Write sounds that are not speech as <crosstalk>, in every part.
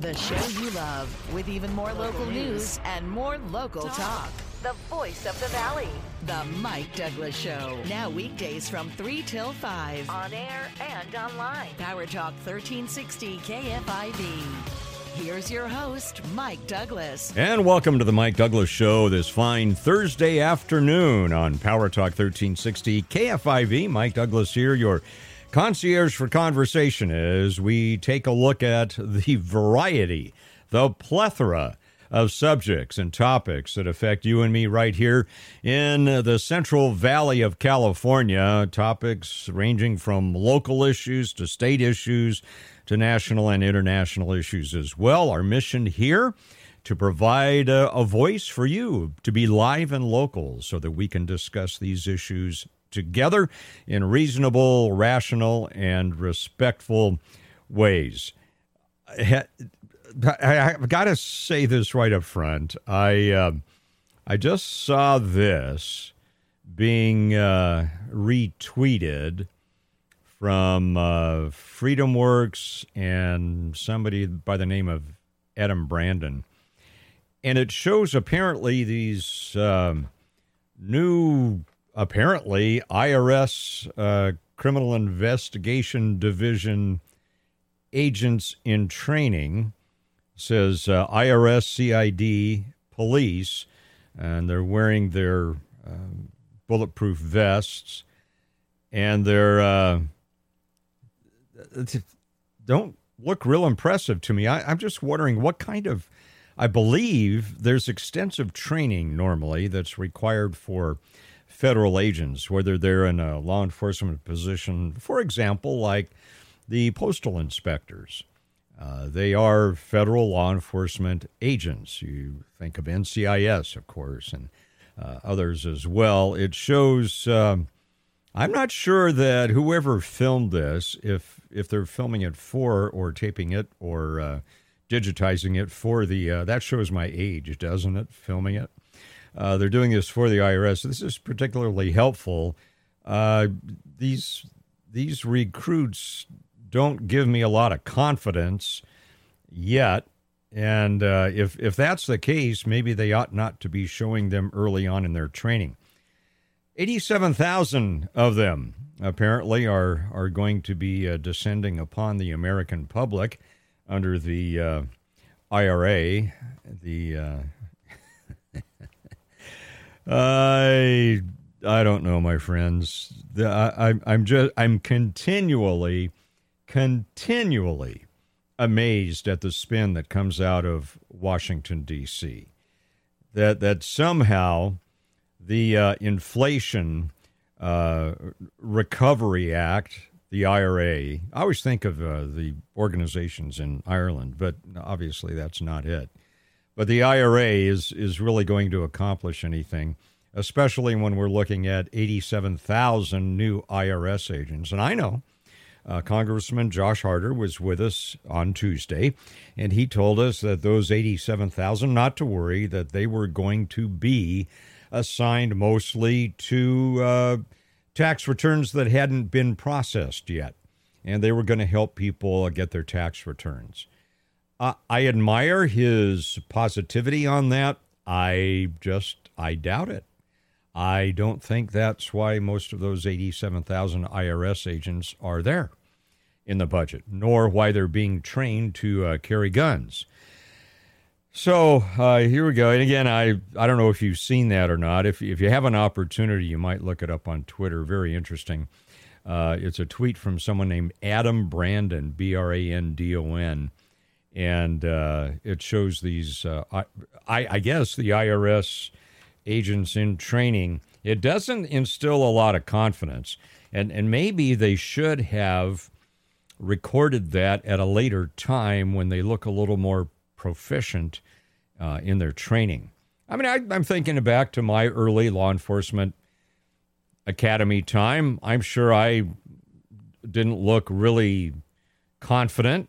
The show you love with even more local, news and more local talk. The voice of the valley. The Mike Douglass Show. Now weekdays from 3 till 5. On air and online. Power Talk 1360 KFIV. Here's your host, Mike Douglass. And welcome to the Mike Douglass Show this fine Thursday afternoon on Power Talk 1360 KFIV. Mike Douglass here, your concierge for conversation, as we take a look at the variety, the plethora of subjects and topics that affect you and me right here in the Central Valley of California. Topics ranging from local issues to state issues to national and international issues as well. Our mission here to provide a, a, voice for you to be live and local so that we can discuss these issues together in reasonable, rational, and respectful ways. I, have got to say this right up front. I uh, I just saw this being uh, retweeted from uh, FreedomWorks and somebody by the name of Adam Brandon. And it shows apparently these um, new, apparently, IRS uh, Criminal Investigation Division agents in training. Says uh, IRS, CID, police, and they're wearing their uh, bulletproof vests and they're uh, don't look real impressive to me. I, I'm just wondering what kind of. I believe there's extensive training normally that's required for federal agents, whether they're in a law enforcement position, for example, like the postal inspectors. Uh, they are federal law enforcement agents. You think of NCIS, of course, and uh, others as well. It shows. Um, I'm not sure that whoever filmed this, if if they're filming it for or taping it or uh, digitizing it for the, uh, that shows my age, doesn't it? Filming it. Uh, they're doing this for the IRS. This is particularly helpful. Uh, these these recruits don't give me a lot of confidence yet. And uh, if if that's the case, maybe they ought not to be showing them early on in their training. 87,000 of them apparently are, are going to be uh, descending upon the American public under the uh, IRA. The uh, <laughs> I I don't know, my friends. The, I, I'm just I'm continually, continually amazed at the spin that comes out of Washington D.C. That that somehow the uh, Inflation uh, Recovery Act, the IRA. I always think of uh, the organizations in Ireland, but obviously that's not it. But the IRA is is really going to accomplish anything, especially when we're looking at 87,000 new IRS agents. And I know uh, Congressman Josh Harder was with us on Tuesday, and he told us that those 87,000, not to worry, that they were going to be assigned mostly to uh, tax returns that hadn't been processed yet. And they were going to help people get their tax returns. Uh, I admire his positivity on that. I just, I doubt it. I don't think that's why most of those 87,000 IRS agents are there in the budget, nor why they're being trained to uh, carry guns. So uh, here we go. And again, I, I don't know if you've seen that or not. If, if you have an opportunity, you might look it up on Twitter. Very interesting. Uh, it's a tweet from someone named Adam Brandon, B R A N D O N. And uh, it shows these, uh, I, I guess, the IRS agents in training. It doesn't instill a lot of confidence. And, and maybe they should have recorded that at a later time when they look a little more proficient uh, in their training. I mean, I, I'm thinking back to my early law enforcement academy time. I'm sure I didn't look really confident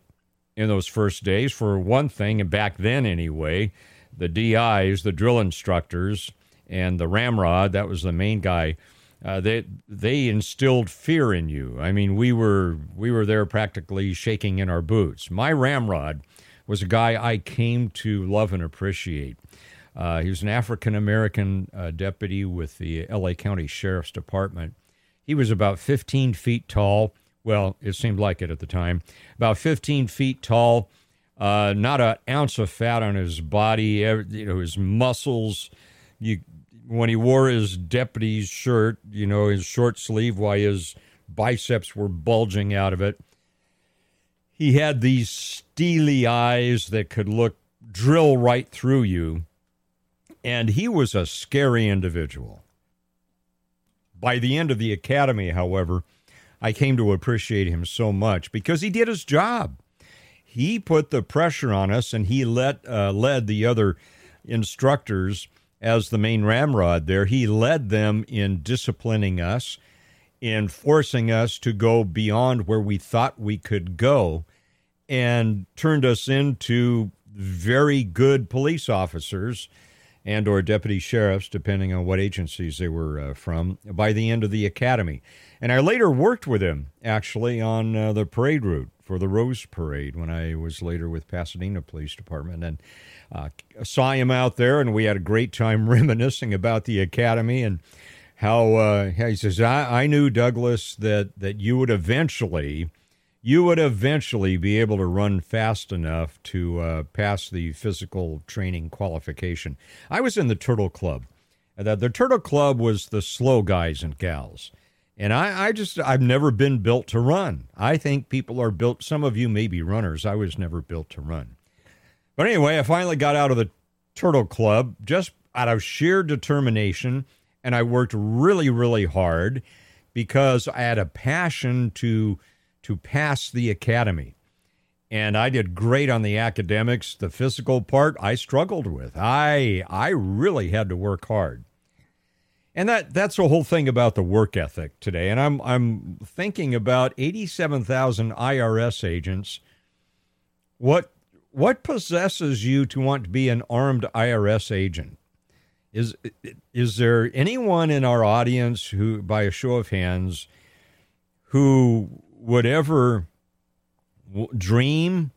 in those first days, for one thing, and back then anyway. The DIs, the drill instructors, and the ramrod, that was the main guy. Uh, they they instilled fear in you. I mean, we were we were there practically shaking in our boots. My ramrod was a guy I came to love and appreciate. Uh, he was an African American uh, deputy with the LA County Sheriff's Department. He was about 15 feet tall. Well, it seemed like it at the time. About 15 feet tall, uh, not an ounce of fat on his body. You know, his muscles. You, when he wore his deputy's shirt, you know, his short sleeve, why his biceps were bulging out of it. He had these steely eyes that could look drill right through you and he was a scary individual. By the end of the academy, however, I came to appreciate him so much because he did his job. He put the pressure on us, and he let uh, led the other instructors as the main ramrod. There, he led them in disciplining us, in forcing us to go beyond where we thought we could go, and turned us into very good police officers and or deputy sheriffs, depending on what agencies they were uh, from, by the end of the academy. And I later worked with him, actually, on uh, the parade route for the Rose Parade when I was later with Pasadena Police Department. And uh, saw him out there, and we had a great time <laughs> reminiscing about the academy and how uh, he says, I, I knew, Douglass, that, that you would eventually – you would eventually be able to run fast enough to uh, pass the physical training qualification. I was in the Turtle Club. The, the Turtle Club was the slow guys and gals. And I, I just, I've never been built to run. I think people are built, some of you may be runners. I was never built to run. But anyway, I finally got out of the Turtle Club just out of sheer determination. And I worked really, really hard because I had a passion to to pass the academy. And I did great on the academics. The physical part I struggled with. I I really had to work hard. And that that's the whole thing about the work ethic today. And I'm I'm thinking about 87,000 IRS agents. What what possesses you to want to be an armed IRS agent? Is is there anyone in our audience who by a show of hands who would ever w- dream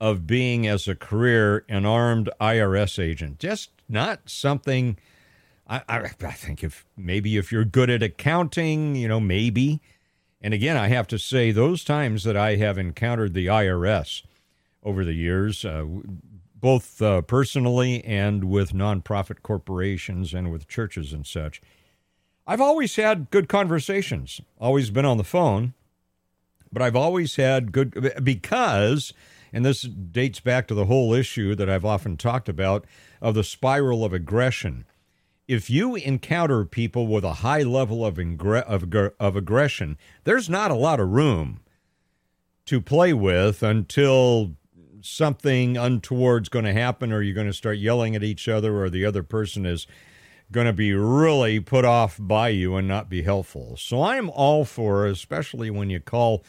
of being as a career an armed IRS agent. Just not something. I, I, I think if maybe if you're good at accounting, you know, maybe. And again, I have to say, those times that I have encountered the IRS over the years, uh, both uh, personally and with nonprofit corporations and with churches and such, I've always had good conversations, always been on the phone, but I've always had good because, and this dates back to the whole issue that I've often talked about of the spiral of aggression. If you encounter people with a high level of, ingre- of, of aggression, there's not a lot of room to play with until something untoward's going to happen or you're going to start yelling at each other or the other person is going to be really put off by you and not be helpful. So I'm all for, especially when you call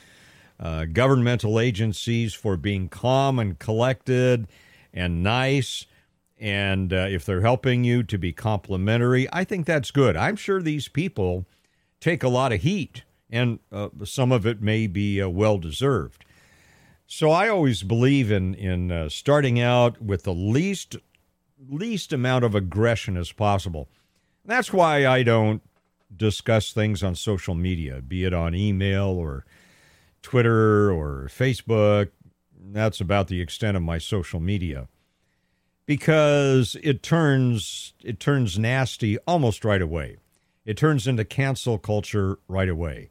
uh, governmental agencies for being calm and collected and nice. And uh, if they're helping you to be complimentary, I think that's good. I'm sure these people take a lot of heat, and uh, some of it may be uh, well deserved. So I always believe in in uh, starting out with the least least amount of aggression as possible. That's why I don't discuss things on social media, be it on email or Twitter or Facebook. That's about the extent of my social media because it turns it turns nasty almost right away. It turns into cancel culture right away.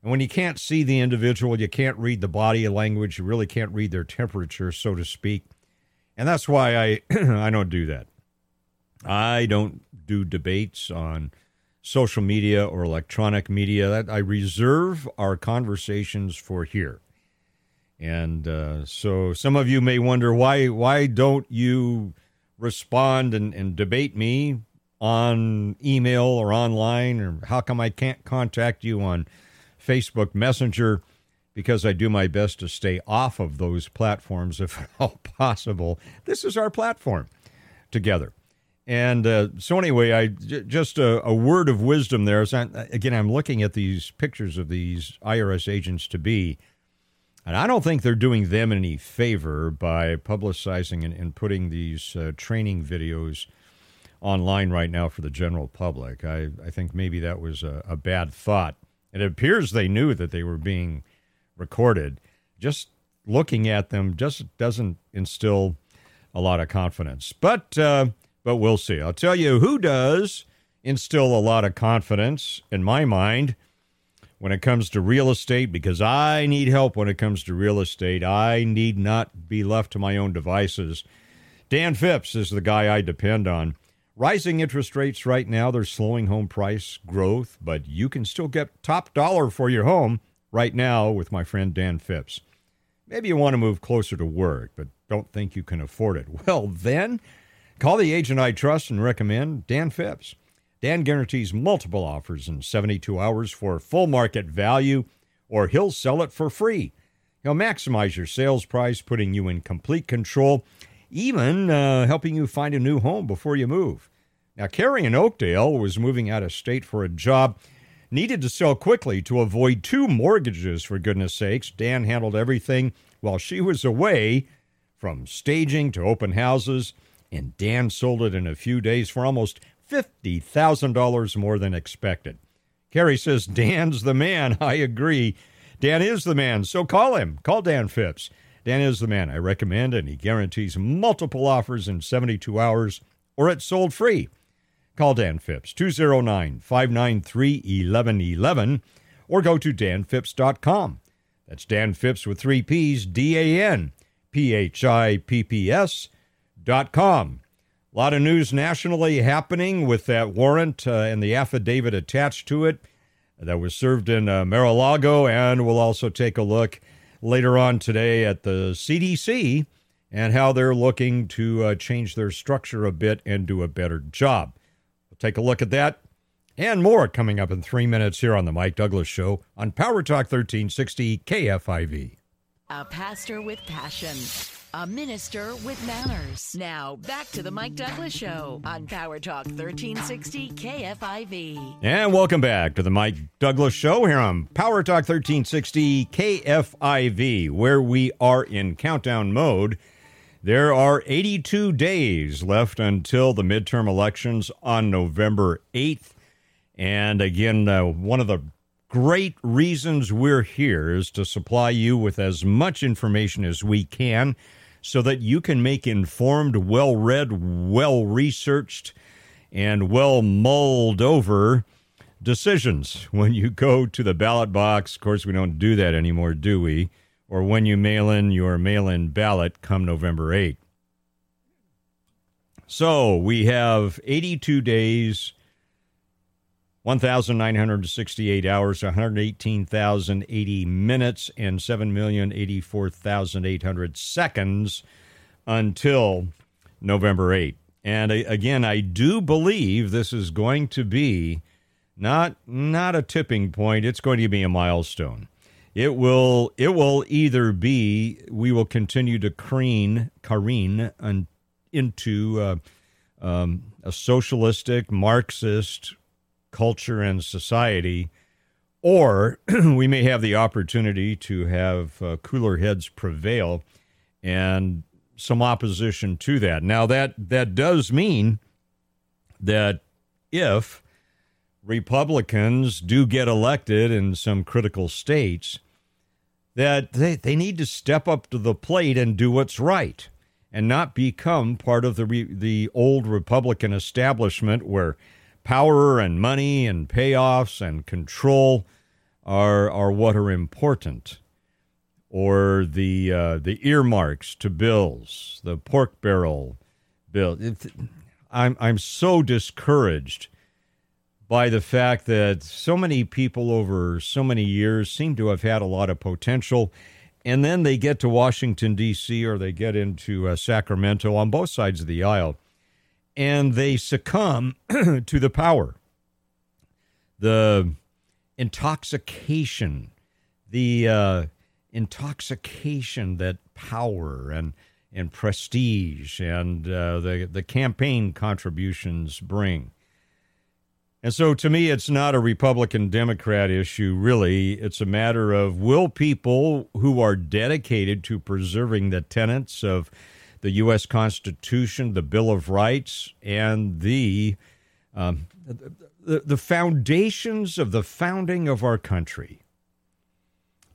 And when you can't see the individual, you can't read the body language, you really can't read their temperature, so to speak. And that's why I <clears throat> I don't do that. I don't do debates on social media or electronic media. That I reserve our conversations for here. And uh, so some of you may wonder why why don't you respond and, and debate me on email or online or how come I can't contact you on Facebook Messenger because I do my best to stay off of those platforms if at all possible. This is our platform together. And uh, so, anyway, I j- just a, a, word of wisdom there. I, again, I'm looking at these pictures of these IRS agents to be, And I don't think they're doing them any favor by publicizing and, and putting these uh, training videos online right now for the general public. I, I think maybe that was a, a bad thought. It appears they knew that they were being recorded. Just looking at them just doesn't instill a lot of confidence. But uh, but we'll see. I'll tell you who does instill a lot of confidence in my mind when it comes to real estate because I need help when it comes to real estate. I need not be left to my own devices. Dan Phipps is the guy I depend on. Rising interest rates right now, they're slowing home price growth, but you can still get top dollar for your home right now with my friend Dan Phipps. Maybe you want to move closer to work, but don't think you can afford it. <laughs> Well, then call the agent I trust and recommend, Dan Phipps. Dan guarantees multiple offers in 72 hours for full market value, or he'll sell it for free. He'll maximize your sales price, putting you in complete control even uh, helping you find a new home before you move. Now, Carrie in Oakdale was moving out of state for a job, needed to sell quickly to avoid two mortgages, for goodness sakes. Dan handled everything while she was away, from staging to open houses, and Dan sold it in a few days for almost $50,000 more than expected. Carrie says, Dan's the man. <laughs> I agree. Dan is the man, so call him. Call Dan Phipps. Dan is the man I recommend, and he guarantees multiple offers in 72 hours or it's sold free. Call Dan Phipps, 209 593 1111, or go to danphipps.com. That's Dan Phipps with three P's, D A N P H I P P S dot com. A lot of news nationally happening with that warrant uh, and the affidavit attached to it that was served in uh, Mar-a-Lago, and we'll also take a look later on today at the CDC and how they're looking to uh, change their structure a bit and do a better job. Take a look at that and more coming up in three minutes here on The Mike Douglass Show on Power Talk 1360 KFIV. A pastor with passion a minister with manners. Now, back to the Mike Douglass Show on Power Talk 1360 KFIV. And welcome back to the Mike Douglass Show here on Power Talk 1360 KFIV, where we are in countdown mode. There are 82 days left until the midterm elections on November 8th. And again, uh, one of the great reasons we're here is to supply you with as much information as we can so that you can make informed, well read, well researched, and well mulled over decisions when you go to the ballot box. Of course, we don't do that anymore, do we? Or when you mail in your mail in ballot come November 8. So we have 82 days 1,968 hours, 118,080 minutes, and 7,084,800 seconds until November 8. And uh, again, I do believe this is going to be not not a tipping point. It's going to be a milestone. It will it will either be we will continue to careen careen into uh, um, a socialistic Marxist culture and society, or <clears throat> we may have the opportunity to have uh, cooler heads prevail and some opposition to that. Now that that does mean that if Republicans do get elected in some critical states, that they, they need to step up to the plate and do what's right and not become part of the the old Republican establishment where power and money and payoffs and control are are what are important. Or the uh, the earmarks to bills the pork barrel bill. I'm i'm so discouraged by the fact that so many people over so many years seem to have had a lot of potential and then they get to Washington D.C. or they get into uh, Sacramento on both sides of the aisle and they succumb <clears throat> to the power. The intoxication, the uh, intoxication that power and and prestige and uh, the the campaign contributions bring. And so to me, it's not a Republican Democrat issue, really. It's a matter of will people who are dedicated to preserving the tenets of the U.S. Constitution, the Bill of Rights, and the, um, the, the foundations of the founding of our country.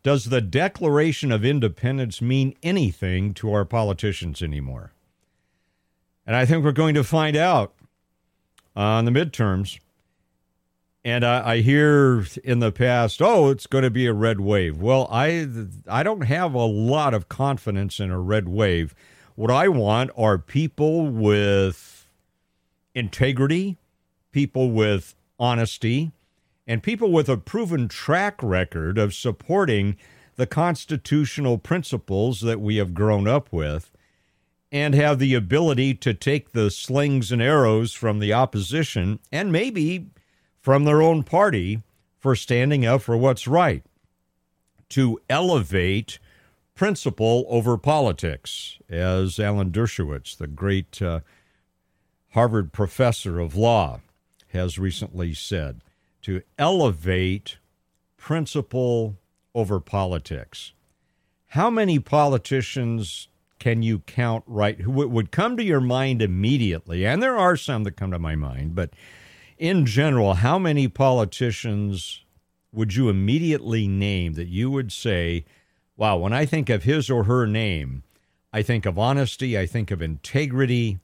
Does the Declaration of Independence mean anything to our politicians anymore? And I think we're going to find out on the midterms and I, I, hear in the past, oh, it's going to be a red wave. Well, I I don't have a lot of confidence in a red wave. What I want are people with integrity, people with honesty, and people with a proven track record of supporting the constitutional principles that we have grown up with and have the ability to take the slings and arrows from the opposition and maybe from their own party for standing up for what's right, to elevate principle over politics, as Alan Dershowitz, the great uh, Harvard professor of law, has recently said, to elevate principle over politics. How many politicians can you count right who would come to your mind immediately? And there are some that come to my mind, but in general, how many politicians would you immediately name that you would say, wow, when I think of his or her name, I think of honesty, I think of integrity,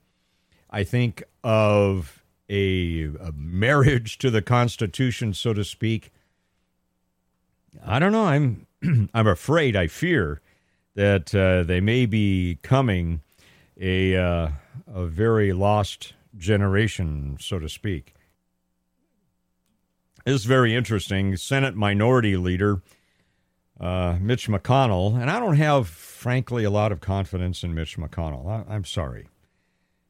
I think of a, a marriage to the Constitution, so to speak. I don't know. I'm <clears throat> I'm afraid. I fear that uh, they may be coming a uh, a very lost generation, so to speak. This is very interesting. Senate Minority Leader uh, Mitch McConnell, and I don't have, frankly, a lot of confidence in Mitch McConnell. I, am sorry.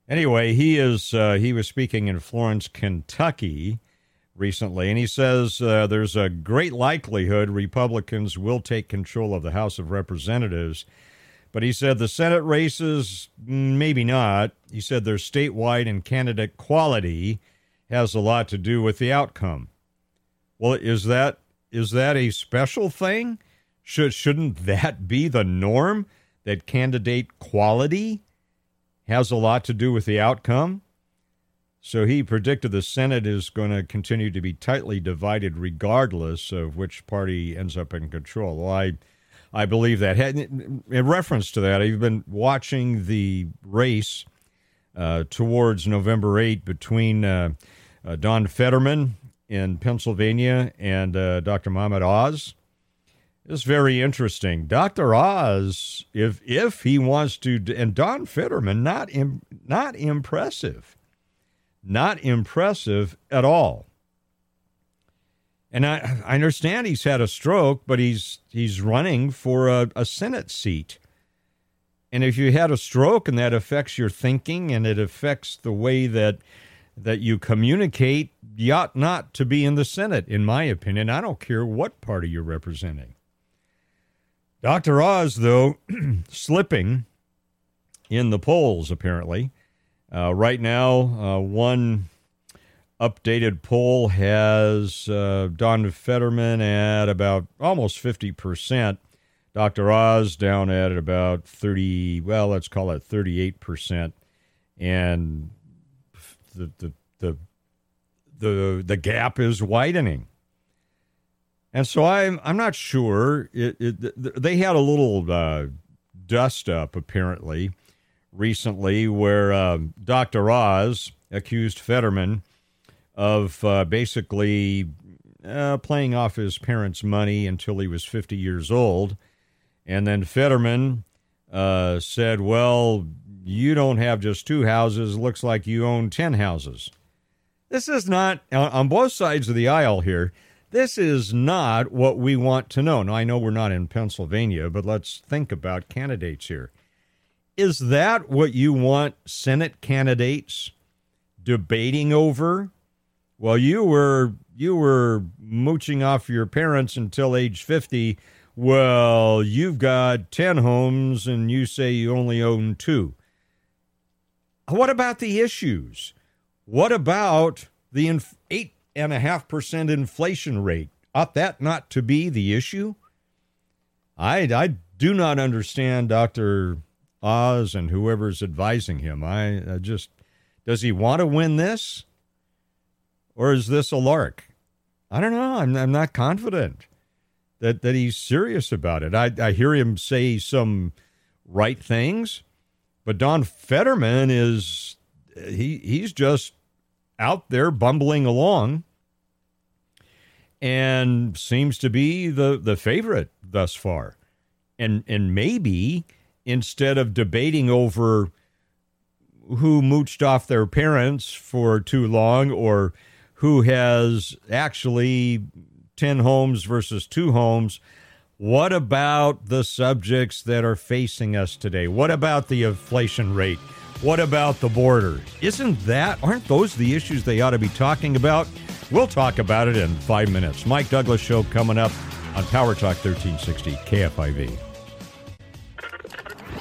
Anyway, he is uh, he was speaking in Florence, Kentucky recently, and he says uh, there's a great likelihood Republicans will take control of the House of Representatives. But he said the Senate races, mm, maybe not. He said their statewide and candidate quality has a lot to do with the outcome. Well, is that is that a special thing? Should shouldn't that be the norm that candidate quality has a lot to do with the outcome? So he predicted the Senate is going to continue to be tightly divided regardless of which party ends up in control. Well, I I believe that. In reference to that, I've been watching the race uh, towards November 8 between uh, uh, Don Fetterman in Pennsylvania and uh, Dr. Mohammed Oz. It's very interesting. Dr. Oz, if if he wants to, and Don Fetterman, not Im, not impressive, not impressive at all. And I, I understand he's had a stroke, but he's he's running for a, a Senate seat. And if you had a stroke and that affects your thinking and it affects the way that that you communicate, you ought not to be in the Senate, in my opinion. I don't care what party you're representing. Dr. Oz, though, <clears throat> slipping in the polls, apparently. Uh, right now, uh, one updated poll has uh, Don Fetterman at about almost 50%. Dr. Oz down at about 30, well, let's call it 38%. And the the the the, the gap is widening. And so I'm I'm not sure. It, it, they had a little uh, dust up apparently recently where uh, Dr. Oz accused Fetterman of uh, basically uh, playing off his parents' money until he was 50 years old, and then Fetterman uh, said, "Well, you don't have just two houses. Looks like you own 10 houses. This is not, on both sides of the aisle here, this is not what we want to know. Now, I know we're not in Pennsylvania, but let's think about candidates here. Is that what you want Senate candidates debating over? Well, you were you were mooching off your parents until age 50. Well, you've got 10 homes and you say you only own 2. What about the issues? What about the inf- eight and a half percent inflation rate. Ought that not to be the issue? I, I do not understand Dr. Oz and whoever's advising him. I, I just, does he want to win this? Or is this a lark? I don't know. I'm, I'm not confident that, that he's serious about it. I, I hear him say some right things, but Don Fetterman is, he, he's just out there bumbling along and seems to be the, the favorite thus far. And, and maybe instead of debating over who mooched off their parents for too long or who has actually 10 homes versus two homes, what about the subjects that are facing us today? What about the inflation rate? What about the border? Isn't that, aren't those the issues they ought to be talking about? We'll talk about it in five minutes. Mike Douglass Show coming up on Power Talk 1360 KFIV.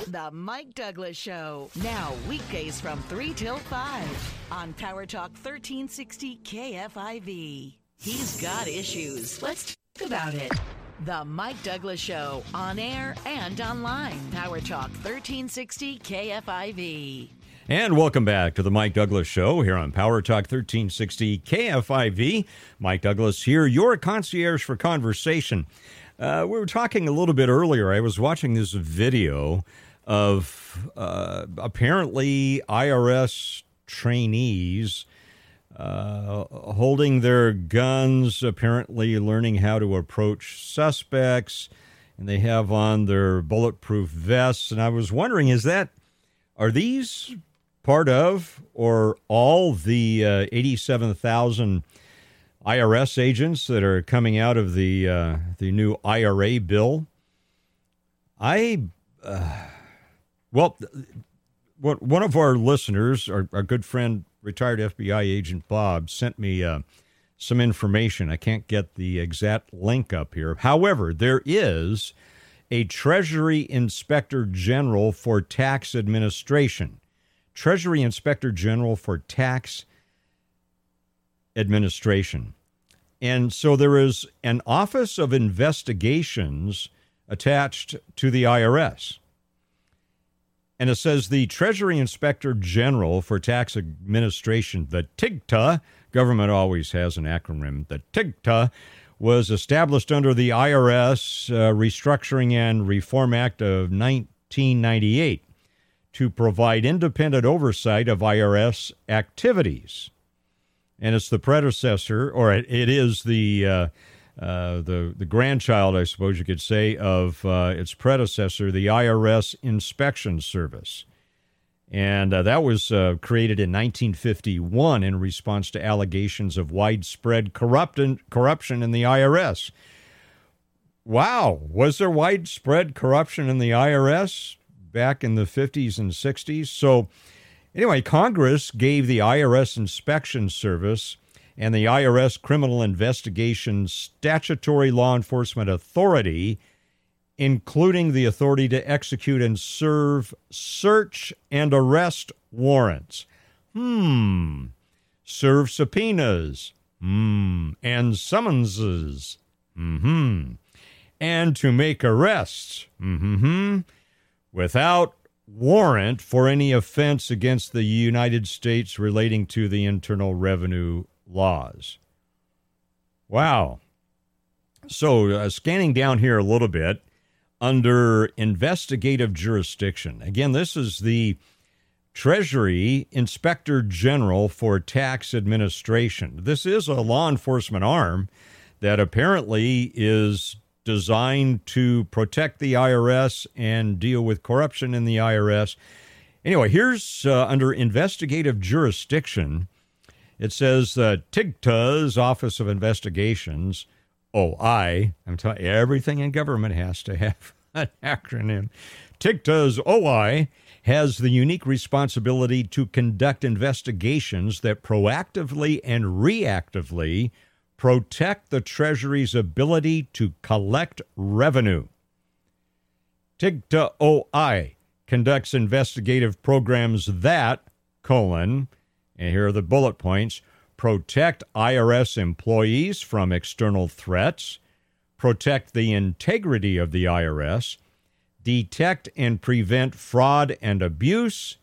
The Mike Douglass Show. Now, weekdays from 3 till 5 on Power Talk 1360 KFIV. He's got issues. Let's talk about it. The Mike Douglass Show on air and online. Power Talk 1360 KFIV. And welcome back to the Mike Douglass Show here on Power Talk 1360 KFIV. Mike Douglass here, your concierge for conversation. Uh, we were talking a little bit earlier. I was watching this video of uh, apparently IRS trainees uh, holding their guns, apparently learning how to approach suspects, and they have on their bulletproof vests. And I was wondering, is that are these part of or all the uh, 87,000 IRS agents that are coming out of the uh, the new IRA bill? I uh, well, what one of our listeners, our, our good friend retired FBI agent Bob sent me uh, some information. I can't get the exact link up here. However, there is a Treasury Inspector General for Tax Administration. Treasury Inspector General for Tax Administration. And so there is an Office of Investigations attached to the IRS. And it says the Treasury Inspector General for Tax Administration, the TIGTA, government always has an acronym, the TIGTA, was established under the IRS uh, Restructuring and Reform Act of 1998 to provide independent oversight of IRS activities. And it's the predecessor, or it, is the uh, uh, the the grandchild, I suppose you could say, of uh, its predecessor, the IRS Inspection Service, and uh, that was uh, created in 1951 in response to allegations of widespread corrupt corruption in the IRS. Wow, was there widespread corruption in the IRS back in the 50s and 60s? So, anyway, Congress gave the IRS Inspection Service and the IRS Criminal Investigation Statutory Law Enforcement Authority, including the authority to execute and serve search and arrest warrants. Hmm. Serve subpoenas. Hmm. And summonses. Hmm. And to make arrests. Hmm. Without warrant for any offense against the United States relating to the Internal Revenue laws. Wow. So, uh, scanning down here a little bit under investigative jurisdiction. Again, this is the Treasury Inspector General for Tax Administration. This is a law enforcement arm that apparently is designed to protect the IRS and deal with corruption in the IRS. Anyway, here's uh, under investigative jurisdiction it says uh, TIGTA's Office of Investigations, OI, I'm telling you, everything in government has to have <laughs> an acronym. TIGTA's OI has the unique responsibility to conduct investigations that proactively and reactively protect the Treasury's ability to collect revenue. TIGTA OI conducts investigative programs that, colon, and here are the bullet points. Protect IRS employees from external threats, protect the integrity of the IRS, detect and prevent fraud and abuse,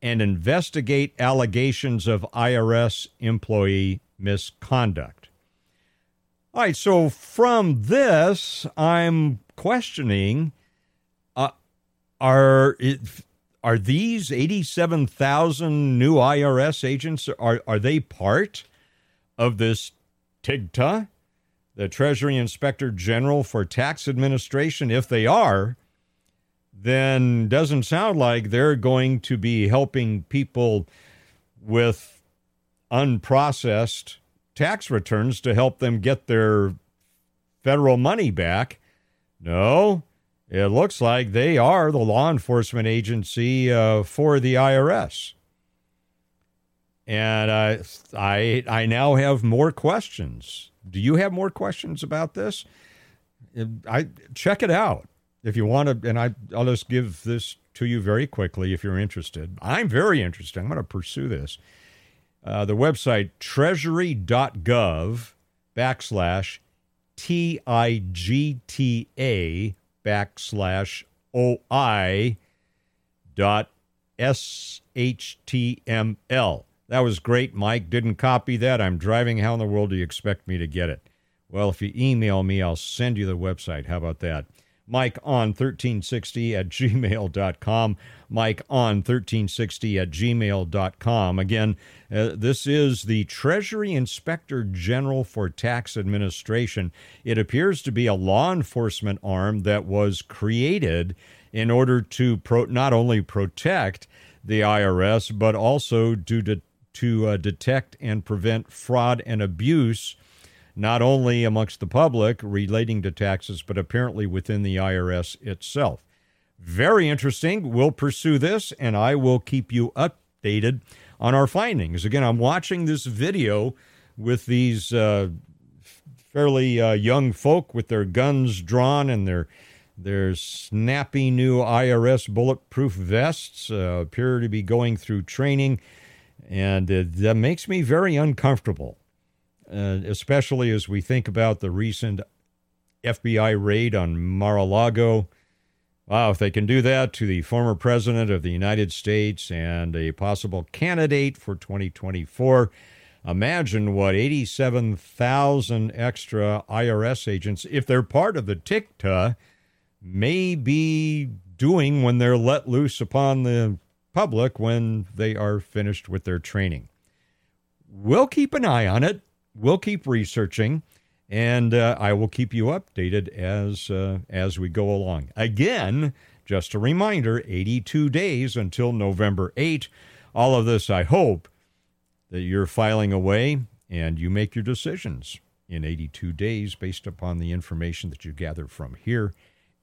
and investigate allegations of IRS employee misconduct. All right, so from this, I'm questioning uh, are it, are these 87,000 new IRS agents are are they part of this TIGTA, the Treasury Inspector General for Tax Administration? If they are, then doesn't sound like they're going to be helping people with unprocessed tax returns to help them get their federal money back. No, it looks like they are the law enforcement agency uh, for the IRS. And I, I, I now have more questions. Do you have more questions about this? I check it out if you want to. And I, I'll just give this to you very quickly if you're interested. I'm very interested. I'm going to pursue this. Uh, the website treasury.gov backslash T I G T A backslash O I dot S H T M L. That was great, Mike. Didn't copy that. I'm driving. How in the world do you expect me to get it? Well, if you email me, I'll send you the website. How about that? Mike on 1360 at gmail.com. Mike on 1360 at gmail.com. Again, uh, this is the Treasury Inspector General for Tax Administration. It appears to be a law enforcement arm that was created in order to pro- not only protect the IRS, but also to, de- to uh, detect and prevent fraud and abuse not only amongst the public relating to taxes, but apparently within the IRS itself. Very interesting. We'll pursue this and I will keep you updated on our findings. Again, I'm watching this video with these uh, fairly uh, young folk with their guns drawn and their their snappy new IRS bulletproof vests uh, appear to be going through training, and that makes me very uncomfortable uh, especially as we think about the recent FBI raid on Mar a Lago. Wow, if they can do that to the former president of the United States and a possible candidate for 2024, imagine what 87,000 extra IRS agents, if they're part of the TIGTA, may be doing when they're let loose upon the public when they are finished with their training. We'll keep an eye on it we'll keep researching, and uh, I will keep you updated as uh, as we go along. Again, just a reminder: 82 days until November 8. All of this, I hope that you're filing away and you make your decisions in 82 days based upon the information that you gather from here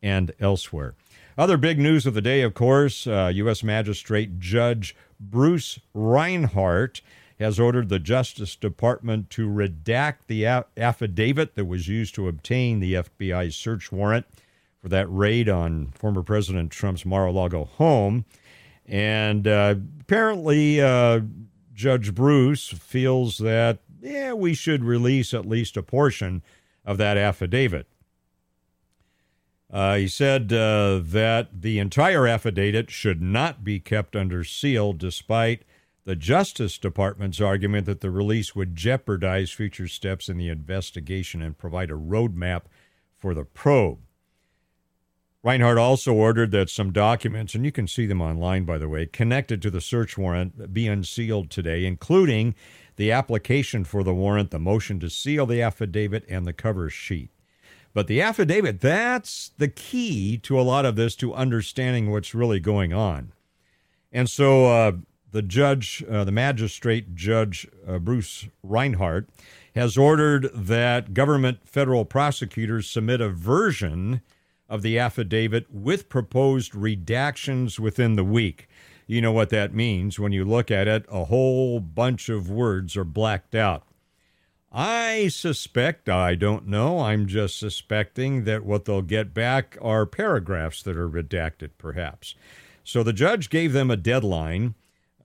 and elsewhere. Other big news of the day, of course, uh, U.S. Magistrate Judge Bruce Reinhart has ordered the Justice Department to redact the affidavit that was used to obtain the FBI search warrant for that raid on former President Trump's Mar a Lago home. And uh, apparently, uh, Judge Bruce feels that, yeah, we should release at least a portion of that affidavit. Uh, he said uh, that the entire affidavit should not be kept under seal despite the Justice Department's argument that the release would jeopardize future steps in the investigation and provide a roadmap for the probe. Reinhart also ordered that some documents, and you can see them online, by the way, connected to the search warrant be unsealed today, including the application for the warrant, the motion to seal the affidavit, and the cover sheet. But the affidavit, that's the key to a lot of this, to understanding what's really going on. And so uh, the judge, uh, the magistrate judge uh, Bruce Reinhart, has ordered that government federal prosecutors submit a version of the affidavit with proposed redactions within the week. You know what that means when you look at it, a whole bunch of words are blacked out. I suspect, I don't know, I'm just suspecting that what they'll get back are paragraphs that are redacted, perhaps. So the judge gave them a deadline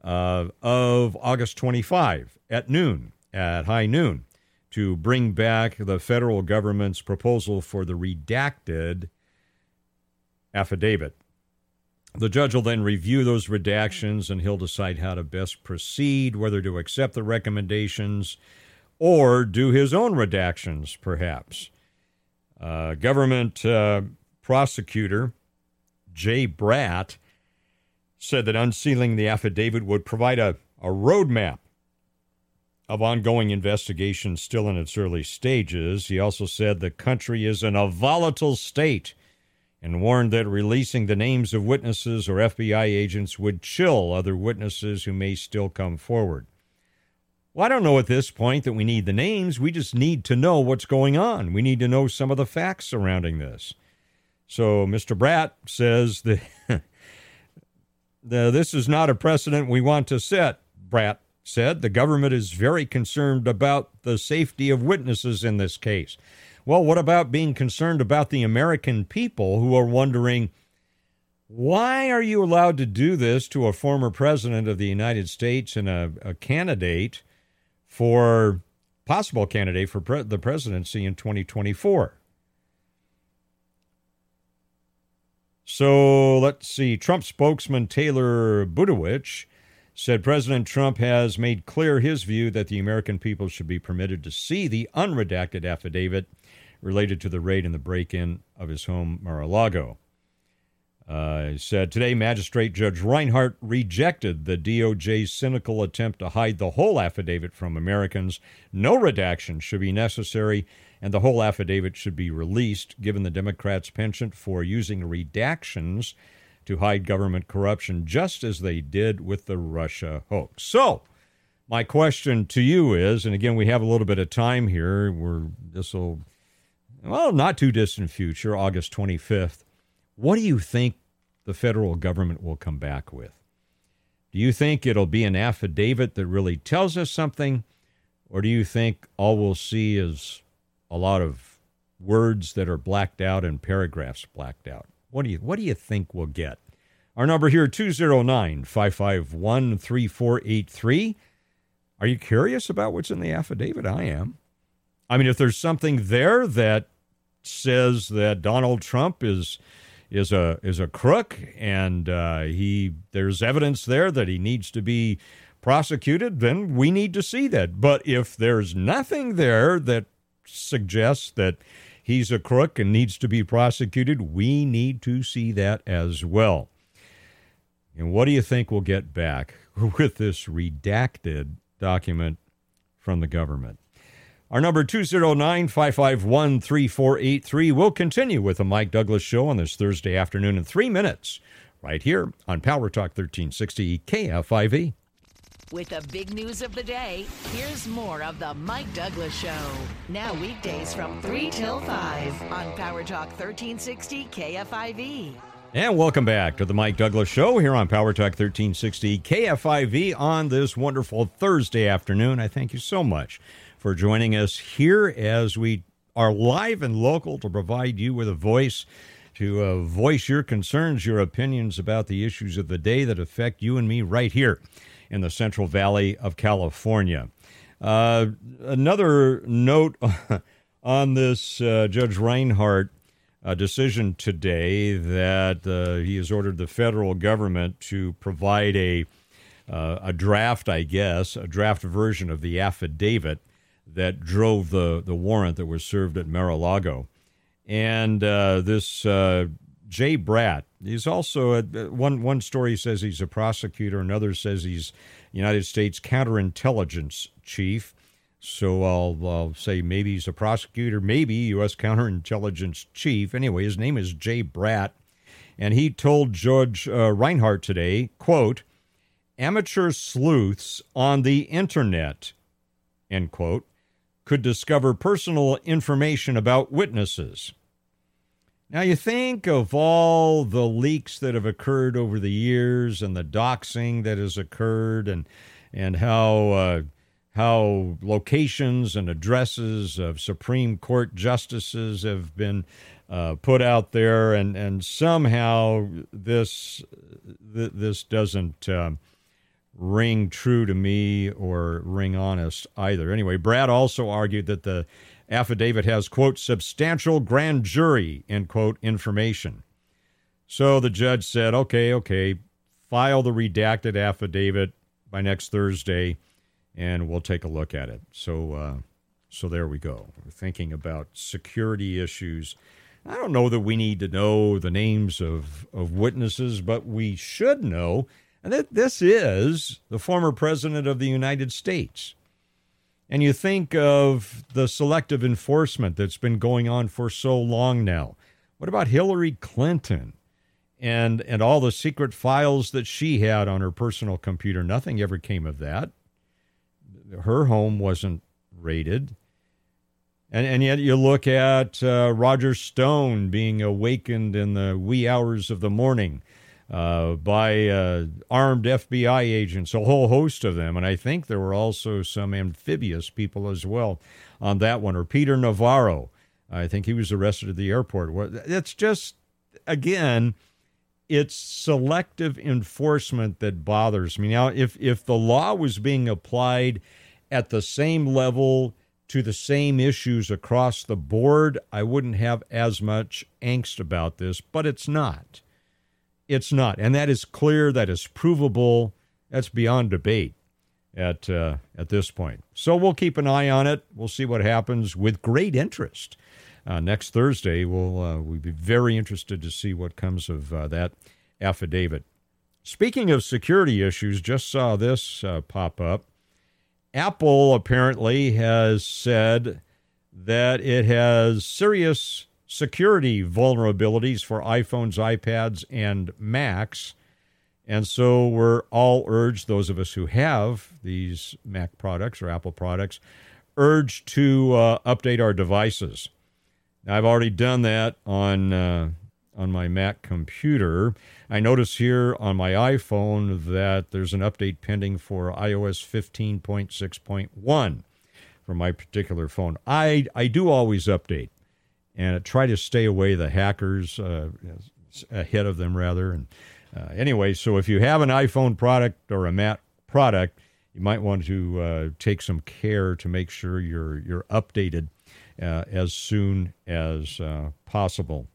uh, of August 25 at noon. at high noon to bring back the federal government's proposal for the redacted affidavit. The judge will then review those redactions and he'll decide how to best proceed, whether to accept the recommendations or do his own redactions, perhaps. Uh, government uh, prosecutor Jay Bratt said that unsealing the affidavit would provide a, a roadmap of ongoing investigations still in its early stages. He also said the country is in a volatile state and warned that releasing the names of witnesses or FBI agents would chill other witnesses who may still come forward. Well, I don't know at this point that we need the names. We just need to know what's going on. We need to know some of the facts surrounding this. So, Mr. Bratt says that <laughs> this is not a precedent we want to set, Bratt said. The government is very concerned about the safety of witnesses in this case. Well, what about being concerned about the American people who are wondering why are you allowed to do this to a former president of the United States and a, a candidate for possible candidate for pre- the presidency in 2024? So let's see. Trump spokesman Taylor Budowich said President Trump has made clear his view that the American people should be permitted to see the unredacted affidavit related to the raid and the break in of his home, Mar a Lago. Uh, he said today, Magistrate Judge Reinhart rejected the DOJ's cynical attempt to hide the whole affidavit from Americans. No redaction should be necessary, and the whole affidavit should be released, given the Democrats' penchant for using redactions to hide government corruption, just as they did with the Russia hoax. So, my question to you is, and again, we have a little bit of time here. We're this will, well, not too distant future, August 25th. What do you think the federal government will come back with? Do you think it'll be an affidavit that really tells us something, or do you think all we'll see is a lot of words that are blacked out and paragraphs blacked out? What do you what do you think we'll get? Our number here 209-551-3483. Are you curious about what's in the affidavit? I am. I mean, if there's something there that says that Donald Trump is is a is a crook and uh, he there's evidence there that he needs to be prosecuted, then we need to see that. But if there's nothing there that suggests that he's a crook and needs to be prosecuted, we need to see that as well. And what do you think we'll get back <laughs> with this redacted document from the government? Our number 209-551-3483 We'll continue with the Mike Douglass show on this Thursday afternoon in 3 minutes right here on Power Talk 1360 KFIV. With the big news of the day, here's more of the Mike Douglass Show. Now weekdays from 3 till 5 on Power Talk 1360 KFIV. And welcome back to the Mike Douglass Show here on Power Talk 1360 KFIV on this wonderful Thursday afternoon. I thank you so much for joining us here as we are live and local to provide you with a voice to uh, voice your concerns, your opinions about the issues of the day that affect you and me right here in the Central Valley of California. Uh, another note <laughs> on this uh, Judge Reinhart uh, decision today that uh, he has ordered the federal government to provide a uh, a draft, I guess, a draft version of the affidavit that drove the, the warrant that was served at Mar-a-Lago. And uh, this Jay Bratt. He's also a, one one story says he's a prosecutor, another says he's United States counterintelligence chief. So I'll, I'll say maybe he's a prosecutor, maybe U.S. counterintelligence chief. Anyway, his name is Jay Bratt, and he told Judge uh, Reinhart today, "quote Amateur sleuths on the internet," end quote, could discover personal information about witnesses. Now, you think of all the leaks that have occurred over the years and the doxing that has occurred and, and how, uh, how locations and addresses of Supreme Court justices have been uh, put out there, and, and somehow this, th- this doesn't. Um, ring true to me or ring honest either. Anyway, Bratt also argued that the affidavit has, quote, substantial grand jury, end quote, information. So the judge said, okay, okay, file the redacted affidavit by next Thursday and we'll take a look at it. So, uh, so there we go. We're thinking about security issues. I don't know that we need to know the names of, of witnesses, but we should know and that this is the former president of the United States. And you think of the selective enforcement that's been going on for so long now. What about Hillary Clinton and and all the secret files that she had on her personal computer? Nothing ever came of that. Her home wasn't raided. And, and yet you look at uh, Roger Stone being awakened in the wee hours of the morning uh, by uh, armed FBI agents, a whole host of them. And I think there were also some amphibious people as well on that one. Or Peter Navarro, I think he was arrested at the airport. It's just, again, it's selective enforcement that bothers me. Now, if, if the law was being applied at the same level to the same issues across the board, I wouldn't have as much angst about this, but it's not. It's not, and that is clear. That is provable. That's beyond debate at uh, at this point. So we'll keep an eye on it. We'll see what happens with great interest. Uh, next Thursday, we'll uh, we'll be very interested to see what comes of uh, that affidavit. Speaking of security issues, just saw this uh, pop up. Apple apparently has said that it has serious security vulnerabilities for iPhones, iPads, and Macs. And so we're all urged, those of us who have these Mac products or Apple products, urged to uh, update our devices. Now, I've already done that on uh, on my Mac computer. I notice here on my iPhone that there's an update pending for iOS 15.6.1 for my particular phone. I I do always update and try to stay away the hackers uh, ahead of them rather. And uh, anyway, so if you have an iPhone product or a Mac product, you might want to uh, take some care to make sure you're you're updated uh, as soon as uh, possible.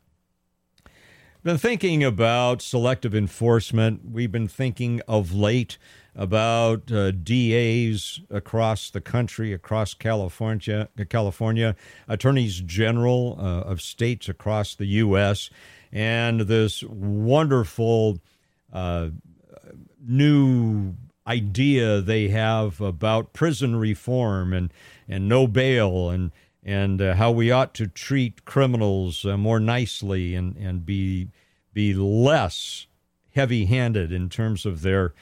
Been thinking about selective enforcement. We've been thinking of late about uh, DAs across the country, across California, California, attorneys general uh, of states across the U.S., and this wonderful uh, new idea they have about prison reform and and no bail and and uh, how we ought to treat criminals uh, more nicely and and be be less heavy-handed in terms of their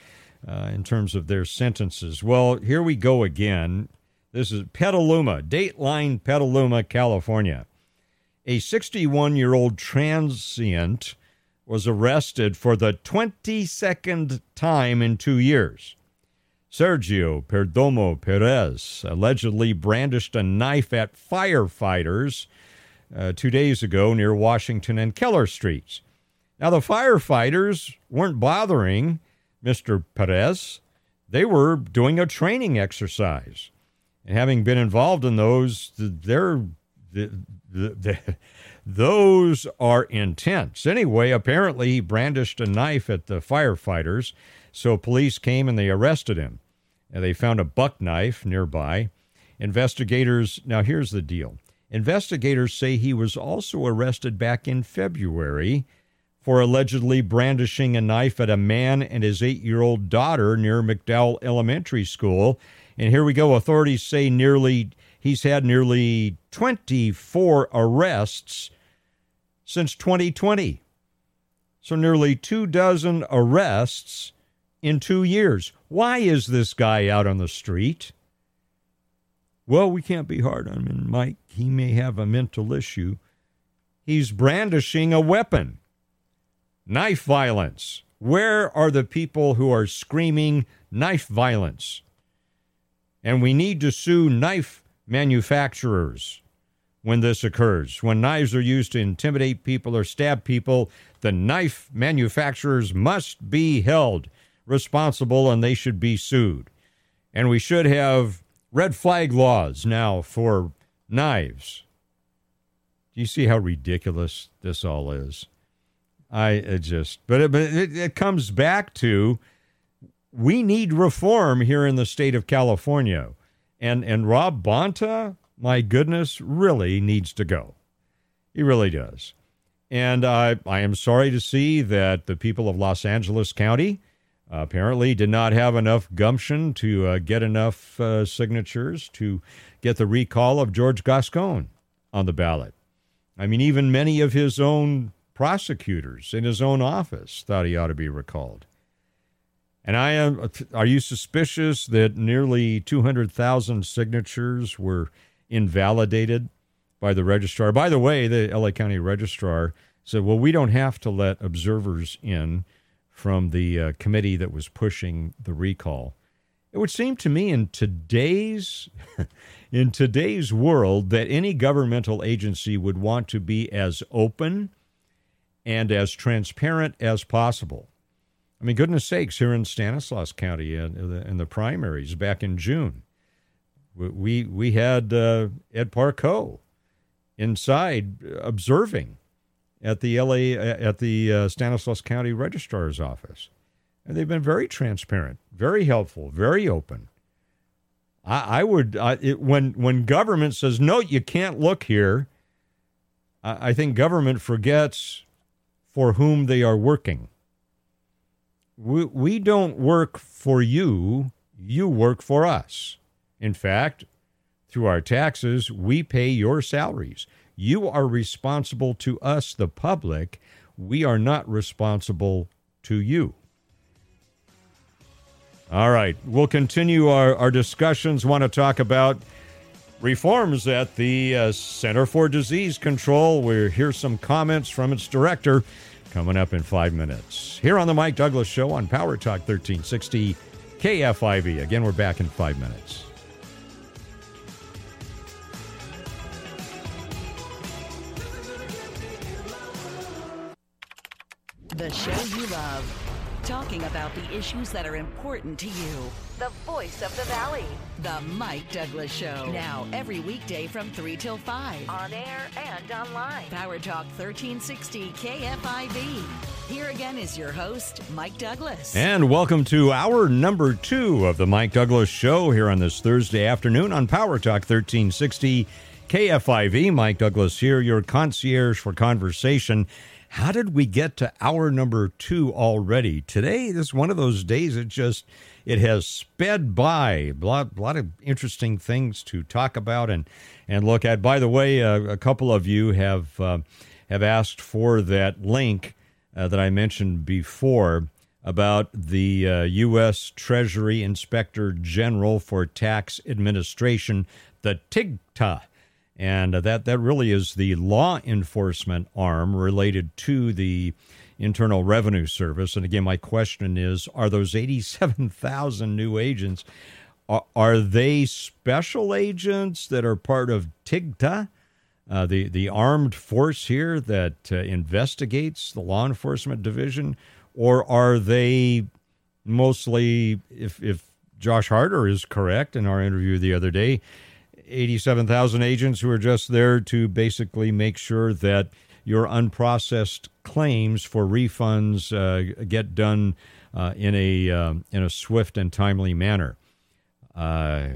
uh, in terms of their sentences. Well, here we go again. This is Petaluma, Dateline, Petaluma, California. A 61 year old transient was arrested for the 22nd time in two years. Sergio Perdomo Perez allegedly brandished a knife at firefighters uh, two days ago near Washington and Keller Streets. Now, the firefighters weren't bothering Mr. Perez, they were doing a training exercise. And having been involved in those, they're, the, <laughs> those are intense. Anyway, apparently he brandished a knife at the firefighters, so police came and they arrested him. And they found a buck knife nearby. Investigators, now here's the deal. Investigators say he was also arrested back in February for allegedly brandishing a knife at a man and his eight year old daughter near McDowell Elementary School. And here we go. Authorities say nearly he's had nearly 24 arrests since 2020. So nearly two dozen arrests in two years. Why is this guy out on the street? Well, we can't be hard on him, Mike. He may have a mental issue. He's brandishing a weapon knife violence. Where are the people who are screaming knife violence? And we need to sue knife manufacturers when this occurs. When knives are used to intimidate people or stab people, the knife manufacturers must be held responsible and they should be sued. And we should have red flag laws now for knives. Do you see how ridiculous this all is? I it just, but it, but it, it comes back to we need reform here in the state of California, and and Rob Bonta, my goodness, really needs to go. He really does. And I, I am sorry to see that the people of Los Angeles County apparently did not have enough gumption to uh, get enough uh, signatures to get the recall of George Gascon on the ballot. I mean, even many of his own prosecutors in his own office thought he ought to be recalled. And I am. Are you suspicious that nearly 200,000 signatures were invalidated by the registrar? By the way, the LA County registrar said, "Well, we don't have to let observers in from the uh, committee that was pushing the recall." It would seem to me in today's <laughs> in today's world that any governmental agency would want to be as open and as transparent as possible. I mean, goodness sakes, here in Stanislaus County in, the, in the primaries back in June, we we had uh, Ed Parco inside observing at the LA at the uh, Stanislaus County Registrar's office, and they've been very transparent, very helpful, very open. I, I would I, it, when when government says no, you can't look here. I, I think government forgets for whom they are working. We, we don't work for you, you work for us. In fact, through our taxes, we pay your salaries. You are responsible to us, the public. We are not responsible to you. All right, we'll continue our, our discussions. Want to talk about reforms at the uh, Center for Disease Control. We'll hear some comments from its director coming up in five minutes. Here on the Mike Douglass Show on Power Talk 1360 KFIV. Again, we're back in five minutes. The show talking about the issues that are important to you. The voice of the valley. The Mike Douglass Show. Now, every weekday from 3 till 5. On air and online. Power Talk 1360 KFIV. Here again is your host, Mike Douglass. And welcome to our number two of the Mike Douglass Show here on this Thursday afternoon on Power Talk 1360 KFIV. Mike Douglass here, your concierge for conversation. How did we get to hour number two already? Today is one of those days it just it has sped by. A lot, lot of interesting things to talk about and and look at. By the way, uh, a couple of you have uh, have asked for that link uh, that I mentioned before about the uh, U.S. Treasury Inspector General for Tax Administration, the TIGTA and uh, that that really is the law enforcement arm related to the Internal Revenue Service. And again, my question is: Are those eighty-seven thousand new agents? Are, are, they special agents that are part of TIGTA, uh, the the armed force here that uh, investigates the law enforcement division, or are they mostly, if if Josh Harder is correct in our interview the other day? 87,000 agents who are just there to basically make sure that your unprocessed claims for refunds uh, get done uh, in a uh, in a swift and timely manner. Uh,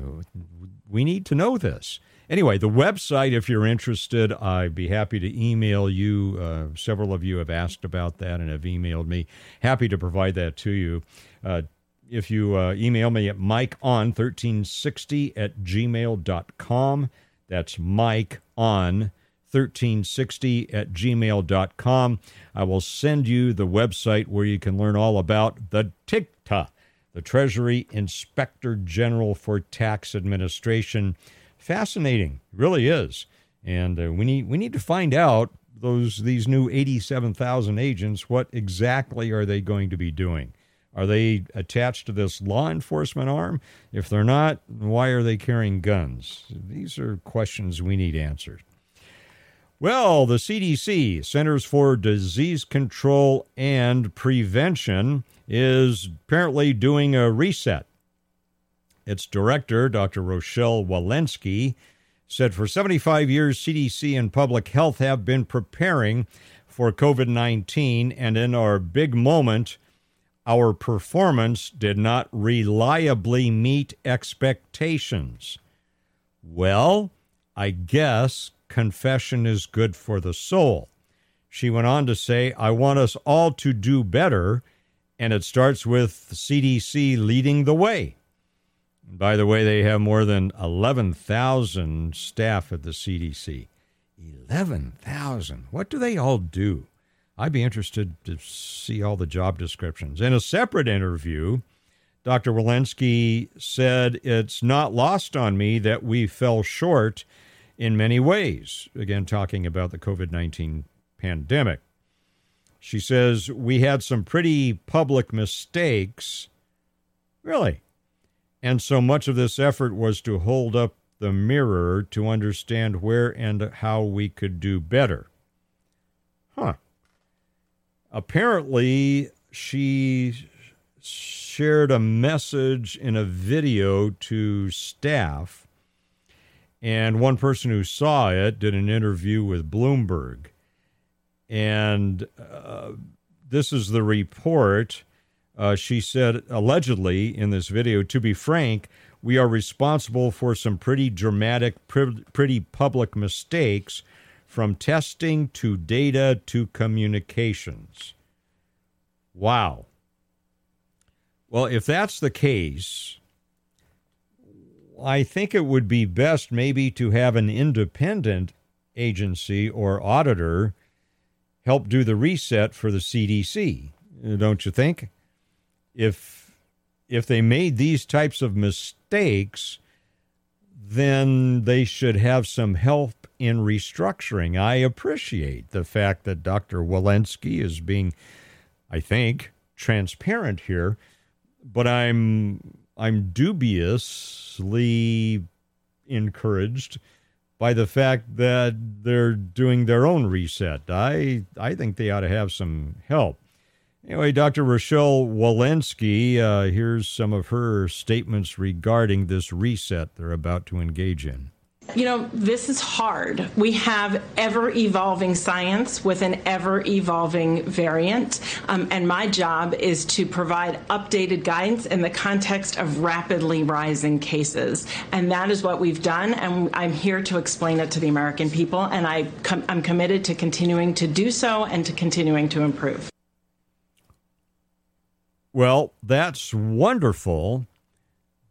we need to know this. Anyway, the website, if you're interested, I'd be happy to email you. Uh, several of you have asked about that and have emailed me. Happy to provide that to you. If you uh, email me at mikeon1360 at gmail.com. That's Mike on 1360 at gmail.com. I will send you the website where you can learn all about the TIGTA, the Treasury Inspector General for Tax Administration. Fascinating, really is. And uh, we need we need to find out those these new 87,000 agents what exactly are they going to be doing? Are they attached to this law enforcement arm? If they're not, why are they carrying guns? These are questions we need answered. Well, the CDC, Centers for Disease Control and Prevention, is apparently doing a reset. Its director, Dr. Rochelle Walensky, said for 75 years, CDC and public health have been preparing for COVID 19, and in our big moment, our performance did not reliably meet expectations. Well, I guess confession is good for the soul. She went on to say, I want us all to do better, and it starts with CDC leading the way. By the way, they have more than 11,000 staff at the CDC. 11,000. What do they all do? I'd be interested to see all the job descriptions. In a separate interview, Dr. Walensky said, It's not lost on me that we fell short in many ways. Again, talking about the COVID 19 pandemic. She says, We had some pretty public mistakes. Really? And so much of this effort was to hold up the mirror to understand where and how we could do better. Huh. Apparently, she shared a message in a video to staff, and one person who saw it did an interview with Bloomberg. And uh, this is the report uh, she said, allegedly in this video, to be frank, we are responsible for some pretty dramatic, pretty public mistakes from testing to data to communications. Wow. Well, if that's the case, I think it would be best maybe to have an independent agency or auditor help do the reset for the CDC, don't you think? if if they made these types of mistakes, then they should have some help in restructuring. I appreciate the fact that Dr. Walensky is being, I think, transparent here, but I'm I'm dubiously encouraged by the fact that they're doing their own reset. I I think they ought to have some help. Anyway, Dr. Rochelle Walensky, uh, here's some of her statements regarding this reset they're about to engage in. You know, this is hard. We have ever evolving science with an ever evolving variant. Um, and my job is to provide updated guidance in the context of rapidly rising cases. And that is what we've done. And I'm here to explain it to the American people. And I com- I'm committed to continuing to do so and to continuing to improve. Well, that's wonderful.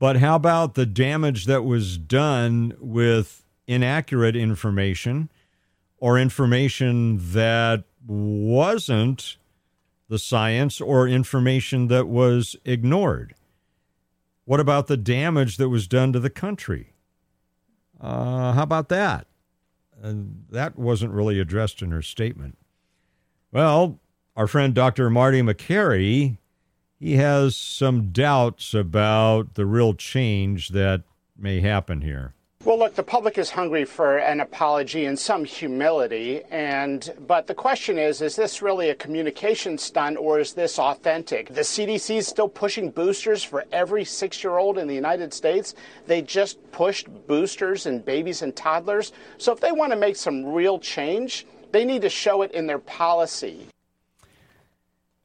But how about the damage that was done with inaccurate information or information that wasn't the science or information that was ignored? What about the damage that was done to the country? Uh, how about that? And that wasn't really addressed in her statement. Well, our friend Dr. Marty Makary he has some doubts about the real change that may happen here. Well, look, the public is hungry for an apology and some humility, and but the question is: Is this really a communication stunt, or is this authentic? The CDC is still pushing boosters for every six-year-old in the United States. They just pushed boosters in babies and toddlers. So, if they want to make some real change, they need to show it in their policy.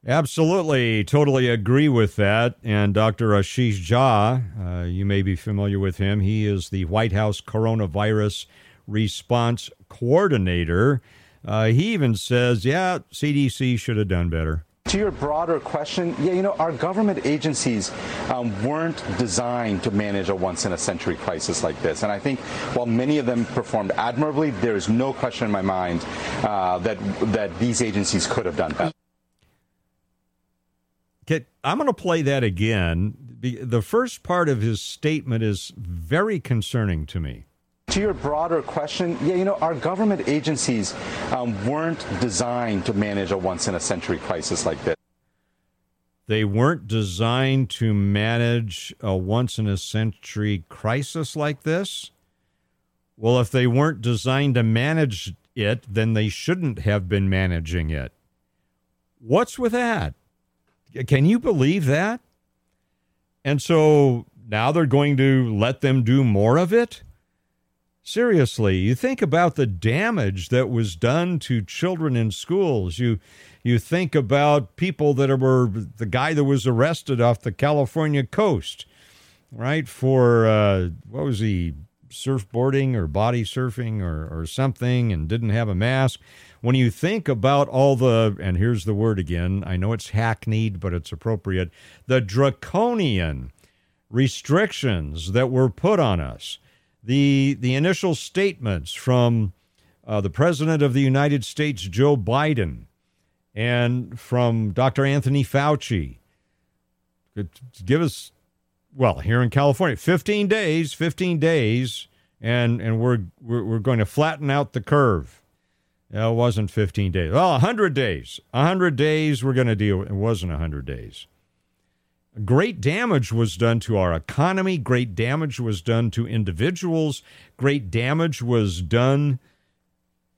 Absolutely, totally agree with that. And Dr. Ashish Jha, uh, you may be familiar with him. He is the White House coronavirus response coordinator. Uh, he even says, yeah, CDC should have done better. To your broader question, yeah, you know, our government agencies um, weren't designed to manage a once in a century crisis like this. And I think while many of them performed admirably, there is no question in my mind uh, that, that these agencies could have done better. I'm going to play that again. The first part of his statement is very concerning to me. To your broader question, yeah, you know, our government agencies um, weren't designed to manage a once in a century crisis like this. They weren't designed to manage a once in a century crisis like this? Well, if they weren't designed to manage it, then they shouldn't have been managing it. What's with that? Can you believe that? And so now they're going to let them do more of it? Seriously, you think about the damage that was done to children in schools. You you think about people that were the guy that was arrested off the California coast, right? For uh, what was he surfboarding or body surfing or, or something and didn't have a mask. When you think about all the, and here's the word again, I know it's hackneyed, but it's appropriate, the draconian restrictions that were put on us, the, the initial statements from uh, the President of the United States, Joe Biden, and from Dr. Anthony Fauci. Give us well, here in California, 15 days, 15 days, and and we're we're, we're going to flatten out the curve. It wasn't 15 days. Well, 100 days. 100 days we're going to deal with. It wasn't 100 days. Great damage was done to our economy. Great damage was done to individuals. Great damage was done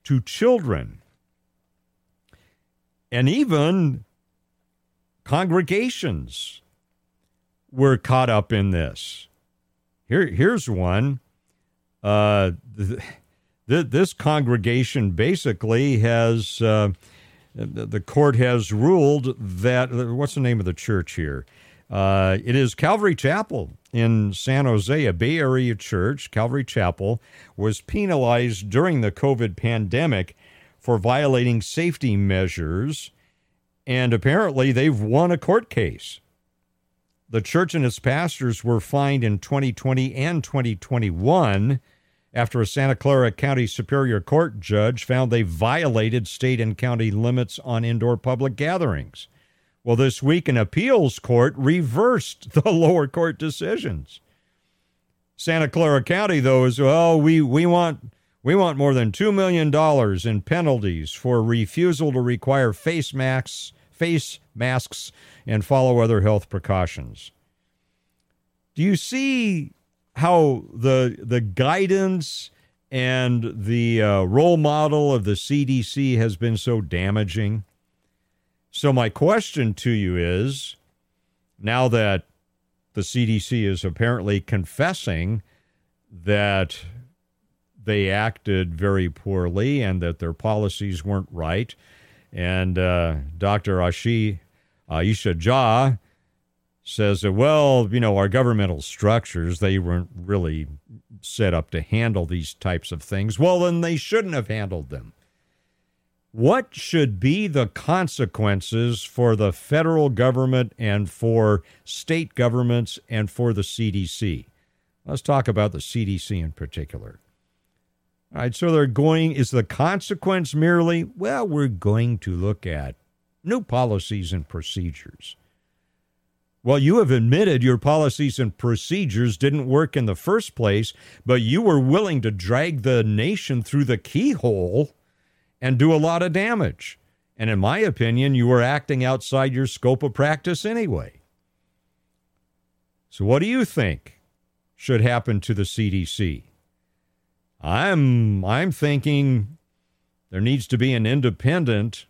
to children. And even congregations were caught up in this. Here, here's one. Uh, th- th- this congregation basically has uh, the court has ruled that what's the name of the church here? Uh, it is Calvary Chapel in San Jose, a Bay Area church. Calvary Chapel was penalized during the COVID pandemic for violating safety measures, and apparently they've won a court case. The church and its pastors were fined in 2020 and 2021 after a Santa Clara County Superior Court judge found they violated state and county limits on indoor public gatherings. Well, this week, an appeals court reversed <laughs> the lower court decisions. Santa Clara County, though, is well, we, we want we want more than two million dollars in penalties for refusal to require face masks face masks and follow other health precautions. Do you see how the the guidance and the uh, role model of the CDC has been so damaging? So my question to you is now that the CDC is apparently confessing that they acted very poorly and that their policies weren't right. And uh, Dr. Ashi Aisha Jha says that, well, you know, our governmental structures, they weren't really set up to handle these types of things. Well, then they shouldn't have handled them. What should be the consequences for the federal government and for state governments and for the CDC? Let's talk about the CDC in particular. All right, so they're going, is the consequence merely, well, we're going to look at new policies and procedures. Well, you have admitted your policies and procedures didn't work in the first place, but you were willing to drag the nation through the keyhole and do a lot of damage. And in my opinion, you were acting outside your scope of practice anyway. So, what do you think should happen to the CDC? I'm I'm thinking there needs to be an independent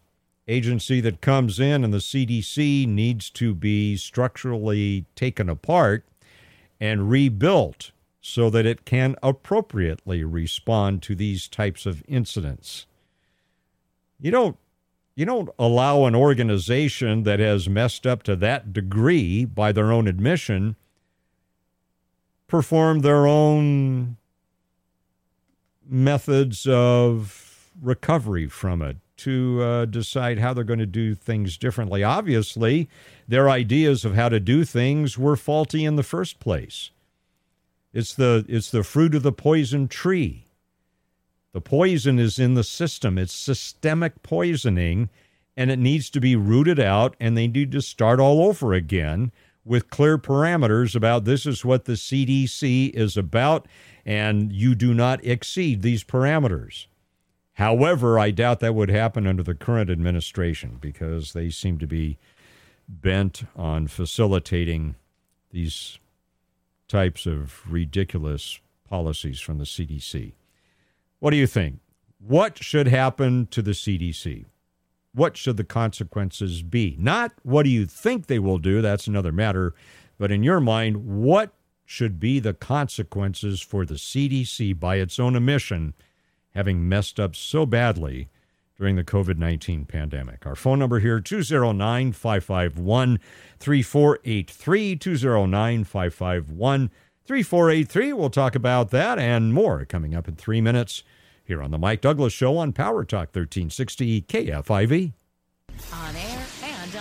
agency that comes in and the CDC needs to be structurally taken apart and rebuilt so that it can appropriately respond to these types of incidents. You don't you don't allow an organization that has messed up to that degree by their own admission perform their own methods of recovery from it to uh, decide how they're going to do things differently. Obviously, their ideas of how to do things were faulty in the first place. It's the it's the fruit of the poison tree. The poison is in the system. It's systemic poisoning and it needs to be rooted out and they need to start all over again with clear parameters about this is what the CDC is about and you do not exceed these parameters. However, I doubt that would happen under the current administration because they seem to be bent on facilitating these types of ridiculous policies from the CDC. What do you think? what should happen to the CDC? What should the consequences be? Not what do you think they will do, that's another matter, but in your mind, what should be the consequences for the CDC by its own admission having messed up so badly during the COVID 19 pandemic. Our phone number here 209 551 3483. 209 551 3483. We'll talk about that and more coming up in three minutes here on The Mike Douglass Show on Power Talk 1360 KFIV. On air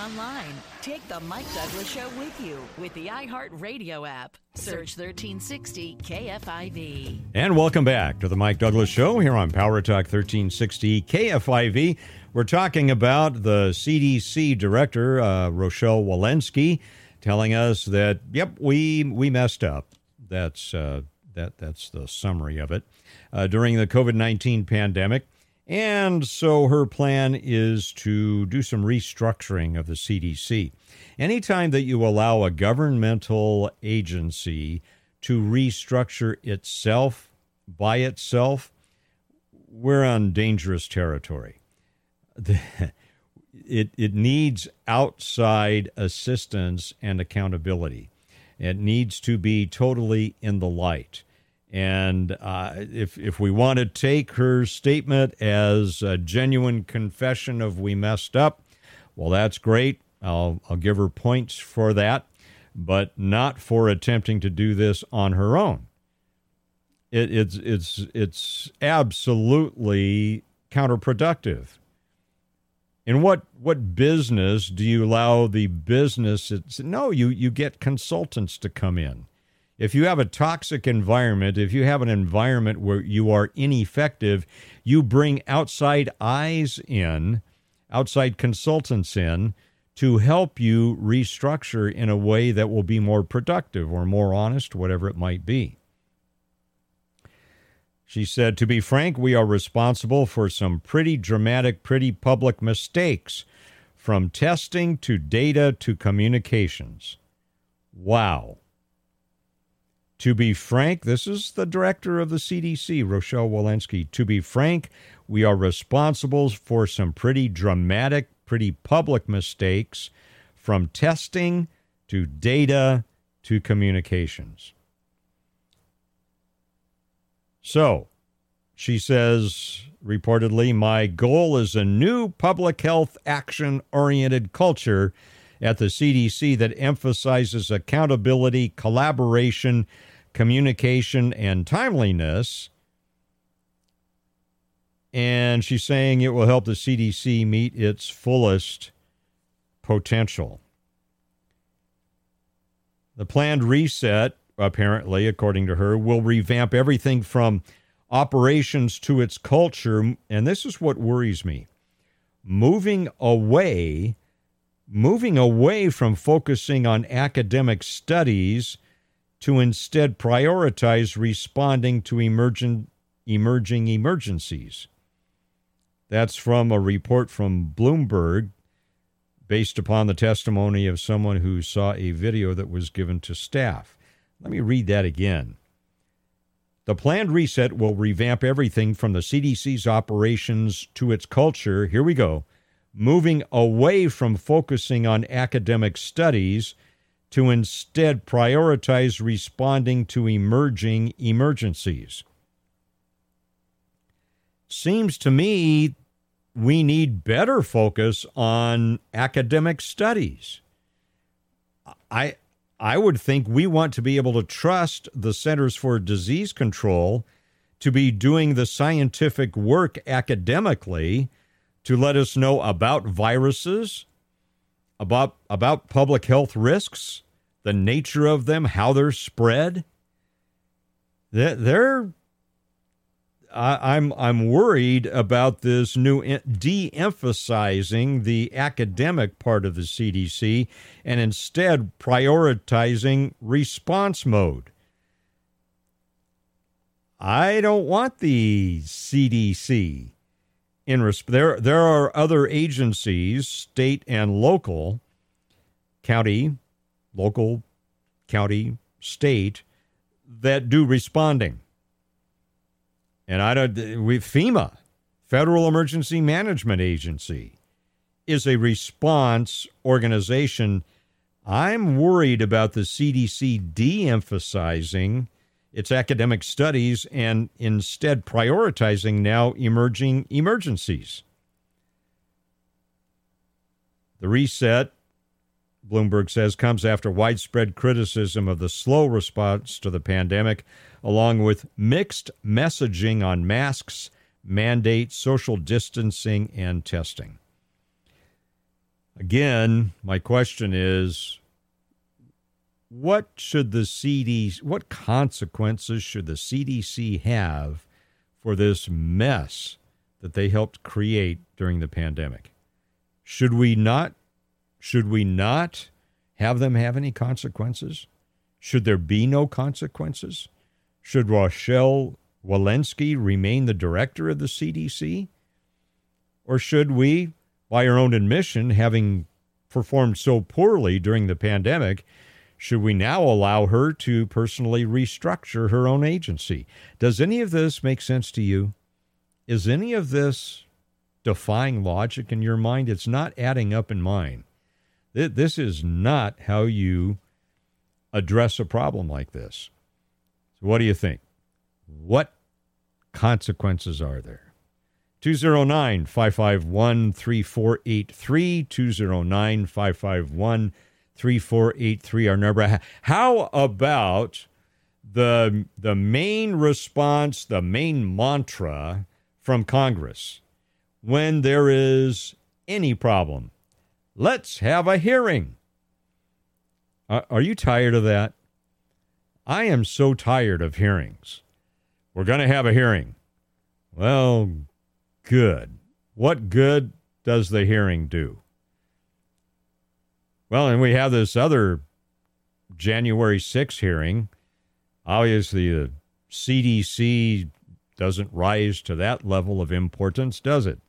online. Take the Mike Douglass Show with you with the iHeartRadio app. Search 1360 KFIV. And welcome back to the Mike Douglass Show here on Power Talk 1360 KFIV. We're talking about the CDC director, uh, Rochelle Walensky, telling us that, yep, we, we messed up. That's, uh, that, that's the summary of it. Uh, during the COVID 19 pandemic, and so her plan is to do some restructuring of the CDC. Anytime that you allow a governmental agency to restructure itself by itself, we're on dangerous territory. it, it needs outside assistance and accountability. It needs to be totally in the light. And uh, if if we want to take her statement as a genuine confession of we messed up, well, that's great. I'll I'll give her points for that, but not for attempting to do this on her own. It, it's it's it's absolutely counterproductive. In what what business do you allow the business? It's, no, you you get consultants to come in if you have a toxic environment, if you have an environment where you are ineffective, you bring outside eyes in, outside consultants in to help you restructure in a way that will be more productive or more honest, whatever it might be. She said, To be frank, we are responsible for some pretty dramatic, pretty public mistakes, from testing to data to communications. Wow. To be frank, this is the director of the CDC, Rochelle Walensky. To be frank, we are responsible for some pretty dramatic, pretty public mistakes from testing to data to communications. So, she says reportedly, my goal is a new public health action oriented culture at the CDC that emphasizes accountability, collaboration, communication and timeliness. And she's saying it will help the CDC meet its fullest potential. The planned reset, apparently, according to her, will revamp everything from operations to its culture. And this is what worries me moving away moving away from focusing on academic studies to instead prioritize responding to emergent, emerging emergencies. That's from a report from Bloomberg based upon the testimony of someone who saw a video that was given to staff. Let me read that again. The planned reset will revamp everything from the CDC's operations to its culture. Here we go. Moving away from focusing on academic studies to instead prioritize responding to emerging emergencies. Seems to me we need better focus on academic studies. I I would think we want to be able to trust the Centers for Disease Control to be doing the scientific work academically to let us know about viruses, about about public health risks, the nature of them, how they're spread. They're, I, I'm I'm worried about this new de-emphasizing the academic part of the CDC and instead prioritizing response mode. I don't want the CDC in resp- there there are other agencies, state and local, county, local, county, state that do responding. And I don't we FEMA Federal Emergency Management Agency, is a response organization. I'm worried about the CDC de emphasizing its academic studies and instead prioritizing now emerging emergencies. The reset, Bloomberg says, comes after widespread criticism of the slow response to the pandemic, along with mixed messaging on masks, mandates, social distancing, and testing. Again, my question is what should the CDC, what consequences should the CDC have for this mess that they helped create during the pandemic? Should we not, should we not have them have any consequences? Should there be no consequences? Should Rochelle Walensky remain the director of the CDC? Or should we, by our own admission, having performed so poorly during the pandemic, should we now allow her to personally restructure her own agency? Does any of this make sense to you? Is any of this defying logic in your mind? It's not adding up in mine. This is not how you address a problem like this. So, what do you think? What consequences are there? 209 551 3483. 209 551 3483 our number. How about the the main response the main mantra from congress? When there is any problem let's have a hearing. Uh, are you tired of that? I am so tired of hearings. We're going to have a hearing. Well good. What good does the hearing do well, and we have this other January 6 hearing. Obviously, the CDC doesn't rise to that level of importance, does it?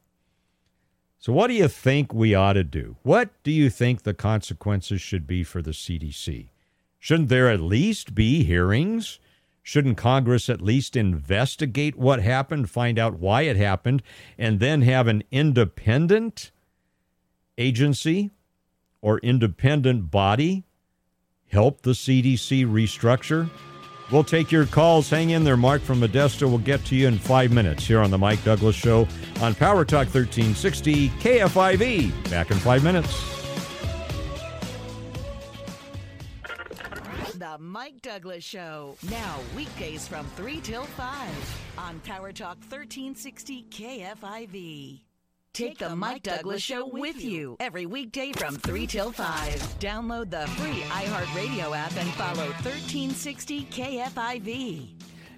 So, what do you think we ought to do? What do you think the consequences should be for the CDC? Shouldn't there at least be hearings? Shouldn't Congress at least investigate what happened, find out why it happened, and then have an independent agency or independent body help the CDC restructure? We'll take your calls. Hang in there, Mark from Modesto. We'll get to you in five minutes here on the Mike Douglass Show on Power Talk 1360 KFIV. Back in five minutes. The Mike Douglass Show. Now, weekdays from 3 till 5 on Power Talk 1360 KFIV. Take the Mike Douglass Show with you every weekday from 3 till 5. Download the free iHeartRadio app and follow 1360 KFIV.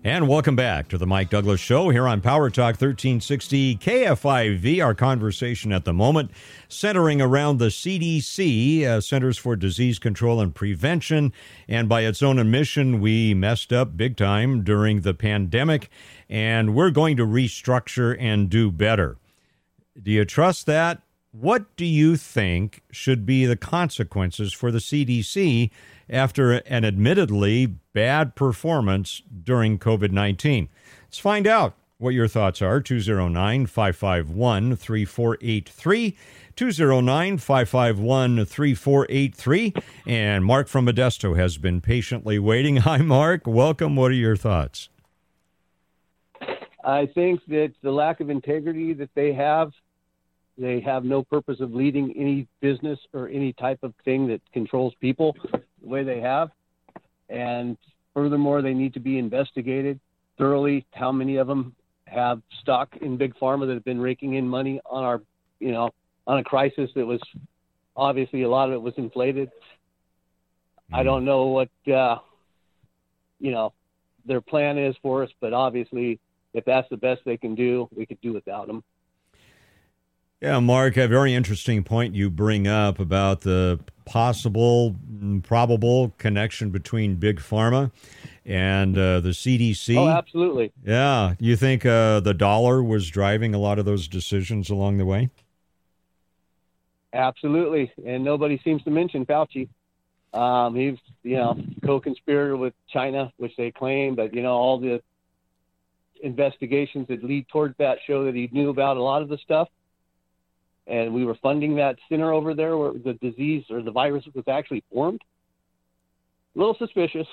And welcome back to the Mike Douglass Show here on Power Talk 1360 KFIV. Our conversation at the moment centering around the CDC, uh, Centers for Disease Control and Prevention. And by its own admission, we messed up big time during the pandemic, and we're going to restructure and do better. Do you trust that? What do you think should be the consequences for the CDC after an admittedly bad performance during COVID 19? Let's find out what your thoughts are. 209 551 3483. 209 551 3483. And Mark from Modesto has been patiently waiting. <laughs> Hi, Mark. Welcome. What are your thoughts? I think that the lack of integrity that they have they have no purpose of leading any business or any type of thing that controls people the way they have. And furthermore, they need to be investigated thoroughly. How many of them have stock in big pharma that have been raking in money on our, you know, on a crisis that was obviously a lot of it was inflated. I mm-hmm. don't know what, uh, you know, their plan is for us, but obviously, if that's the best they can do, we could do without them. Yeah, Mark, a very interesting point you bring up about the possible, probable connection between big pharma and uh, the CDC. Oh, absolutely. Yeah, you think uh, the dollar was driving a lot of those decisions along the way? Absolutely, and nobody seems to mention Fauci. Um, he's, you know, co-conspirator with China, which they claim, but you know, all the investigations that lead towards that show that he knew about a lot of the stuff. And we were funding that center over there where the disease or the virus was actually formed. A little suspicious.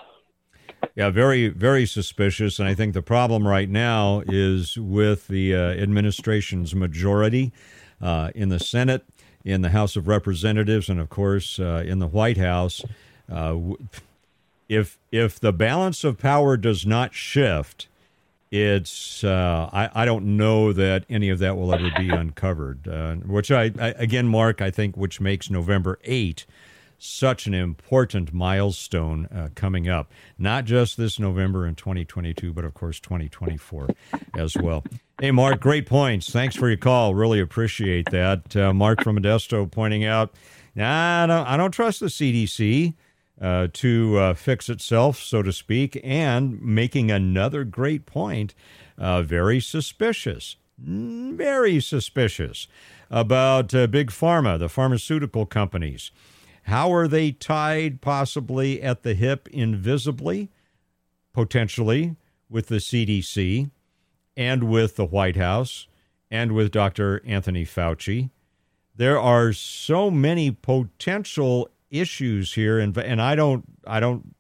Yeah, very, very suspicious. And I think the problem right now is with the uh, administration's majority uh, in the Senate, in the House of Representatives, and of course uh, in the White House. Uh, if if the balance of power does not shift, it's uh, I, I don't know that any of that will ever be <laughs> uncovered. Uh, which I, I again, Mark, I think which makes November eight such an important milestone uh, coming up, not just this November in 2022, but of course 2024 as well. Hey, Mark, great points. Thanks for your call. Really appreciate that. Uh, Mark from Modesto pointing out, nah, I don't, I don't trust the CDC. Uh, to uh, fix itself, so to speak, and making another great point, uh, very suspicious, very suspicious about uh, big pharma, the pharmaceutical companies. How are they tied possibly at the hip invisibly, potentially with the CDC and with the White House and with Dr. Anthony Fauci? There are so many potential issues here and and I don't I don't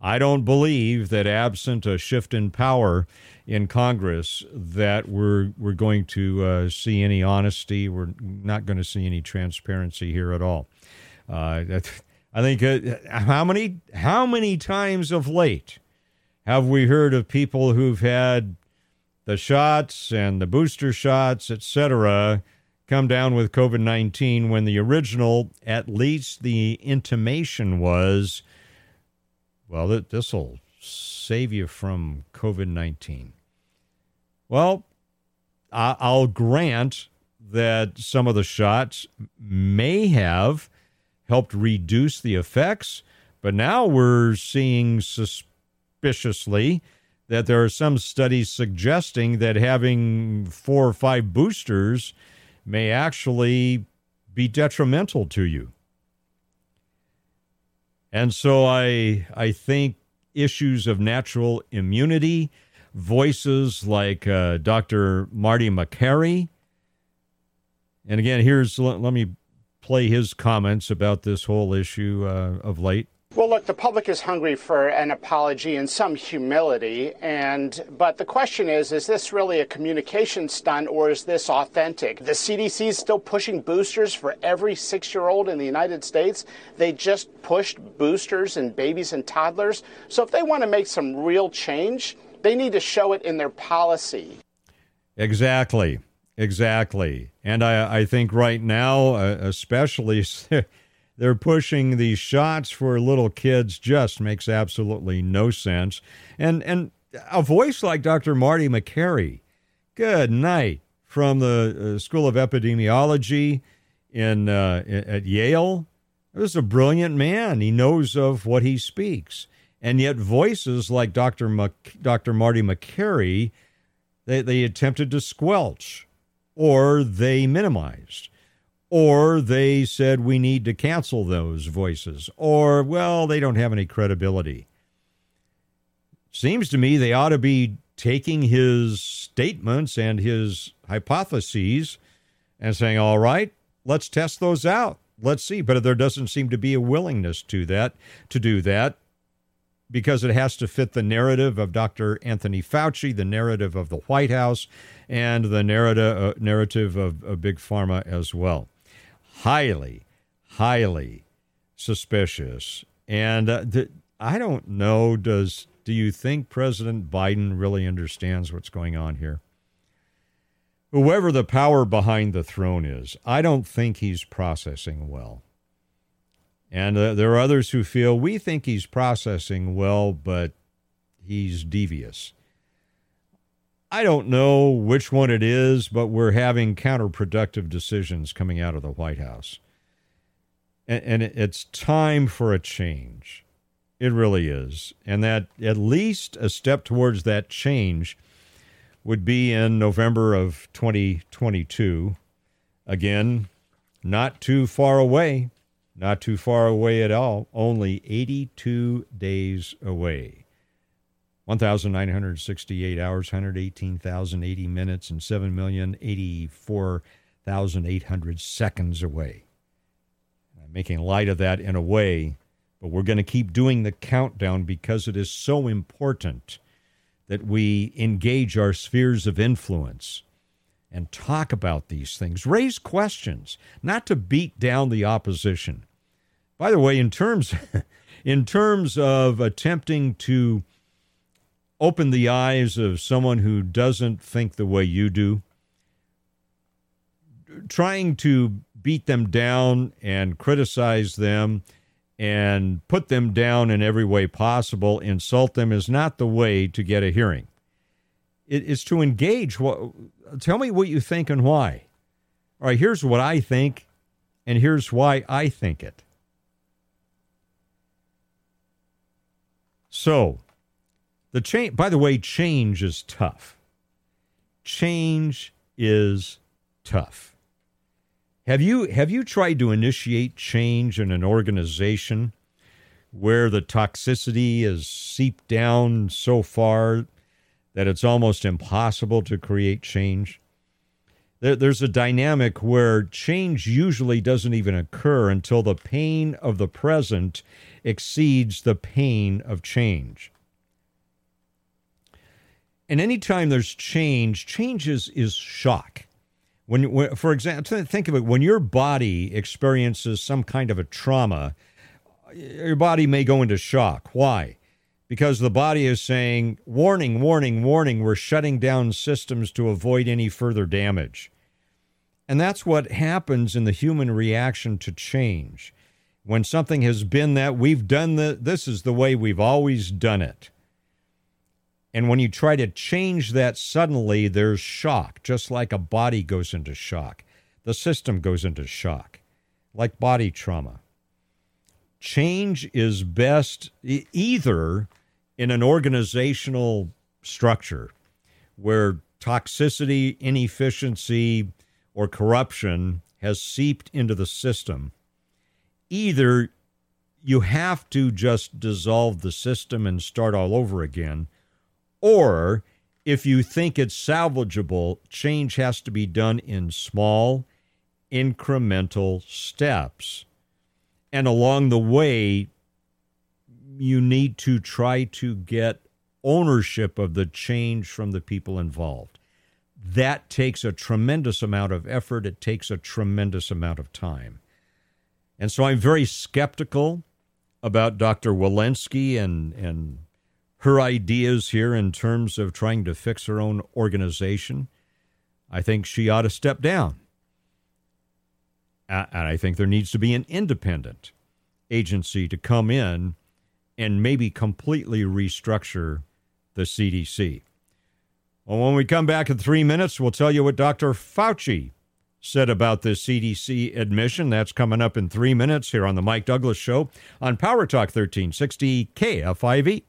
I don't believe that absent a shift in power in Congress that we're we're going to uh, see any honesty. We're not going to see any transparency here at all. Uh, I think uh, how many how many times of late have we heard of people who've had the shots and the booster shots, etc., come down with COVID nineteen when the original, at least the intimation was, well, that this will save you from COVID nineteen. Well, I'll grant that some of the shots may have helped reduce the effects. But now we're seeing suspiciously that there are some studies suggesting that having four or five boosters may actually be detrimental to you. And so I I think issues of natural immunity, voices like uh, Dr. Marty Makary, and again, here's let, let me play his comments about this whole issue uh, of late? Well, look, the public is hungry for an apology and some humility, and but the question is: Is this really a communication stunt, or is this authentic? The CDC is still pushing boosters for every six-year-old in the United States. They just pushed boosters in babies and toddlers. So, if they want to make some real change, they need to show it in their policy. Exactly. Exactly. And I, I think right now, uh, especially, <laughs> they're pushing these shots for little kids just makes absolutely no sense. And, and a voice like Dr. Marty Makary, good night, from the uh, School of Epidemiology in, uh, at Yale. This is a brilliant man. He knows of what he speaks. And yet, voices like Dr. Mac- Dr. Marty Makary, they, they attempted to squelch or they minimized, or they said we need to cancel those voices, or, well, they don't have any credibility. Seems to me they ought to be taking his statements and his hypotheses and saying, all right, let's test those out. Let's see. But there doesn't seem to be a willingness to that, to do that because it has to fit the narrative of Dr. Anthony Fauci, the narrative of the White House, and the narrative, uh, narrative of, of Big Pharma as well. Highly, highly suspicious. And uh, th- I don't know, does do you think President Biden really understands what's going on here? Whoever the power behind the throne is, I don't think he's processing well. And uh, there are others who feel we think he's processing well, but he's devious. I don't know which one it is, but we're having counterproductive decisions coming out of the White House. And, and it's time for a change. It really is. And that at least a step towards that change would be in November of 2022. Again, not too far away. Not too far away at all, only 82 days away. 1,968 hours, 118,080 minutes, and 7,084,800 seconds away. I'm making light of that in a way, but we're going to keep doing the countdown because it is so important that we engage our spheres of influence and talk about these things, raise questions, not to beat down the opposition. By the way, in terms <laughs> in terms of attempting to open the eyes of someone who doesn't think the way you do, trying to beat them down and criticize them and put them down in every way possible, insult them is not the way to get a hearing. It is to engage. What, tell me what you think and why. All right, here's what I think, and here's why I think it. So, the change, by the way, change is tough. Change is tough. Have you have you tried to initiate change in an organization where the toxicity is seeped down so far that it's almost impossible to create change? There, there's a dynamic where change usually doesn't even occur until the pain of the present exceeds the pain of change. And anytime there's change, change is, is shock. When, when, for example, think of it when your body experiences some kind of a trauma, your body may go into shock. Why? Because the body is saying, warning, warning, warning, we're shutting down systems to avoid any further damage. And that's what happens in the human reaction to change when something has been that we've done the this is the way we've always done it. And when you try to change that suddenly, there's shock, just like a body goes into shock. The system goes into shock, like body trauma. Change is best either in an organizational structure where toxicity, inefficiency, or corruption has seeped into the system either you have to just dissolve the system and start all over again, or if you think it's salvageable, change has to be done in small, incremental steps. And along the way, you need to try to get ownership of the change from the people involved. That takes a tremendous amount of effort, it takes a tremendous amount of time. And so I'm very skeptical about Dr. Walensky and, and her ideas here in terms of trying to fix her own organization. I think she ought to step down. And I think there needs to be an independent agency to come in and maybe completely restructure the CDC. Well, when we come back in three minutes, we'll tell you what Dr. Fauci said about the CDC admission. That's coming up in three minutes here on the Mike Douglass Show on Power Talk 1360 KFIV.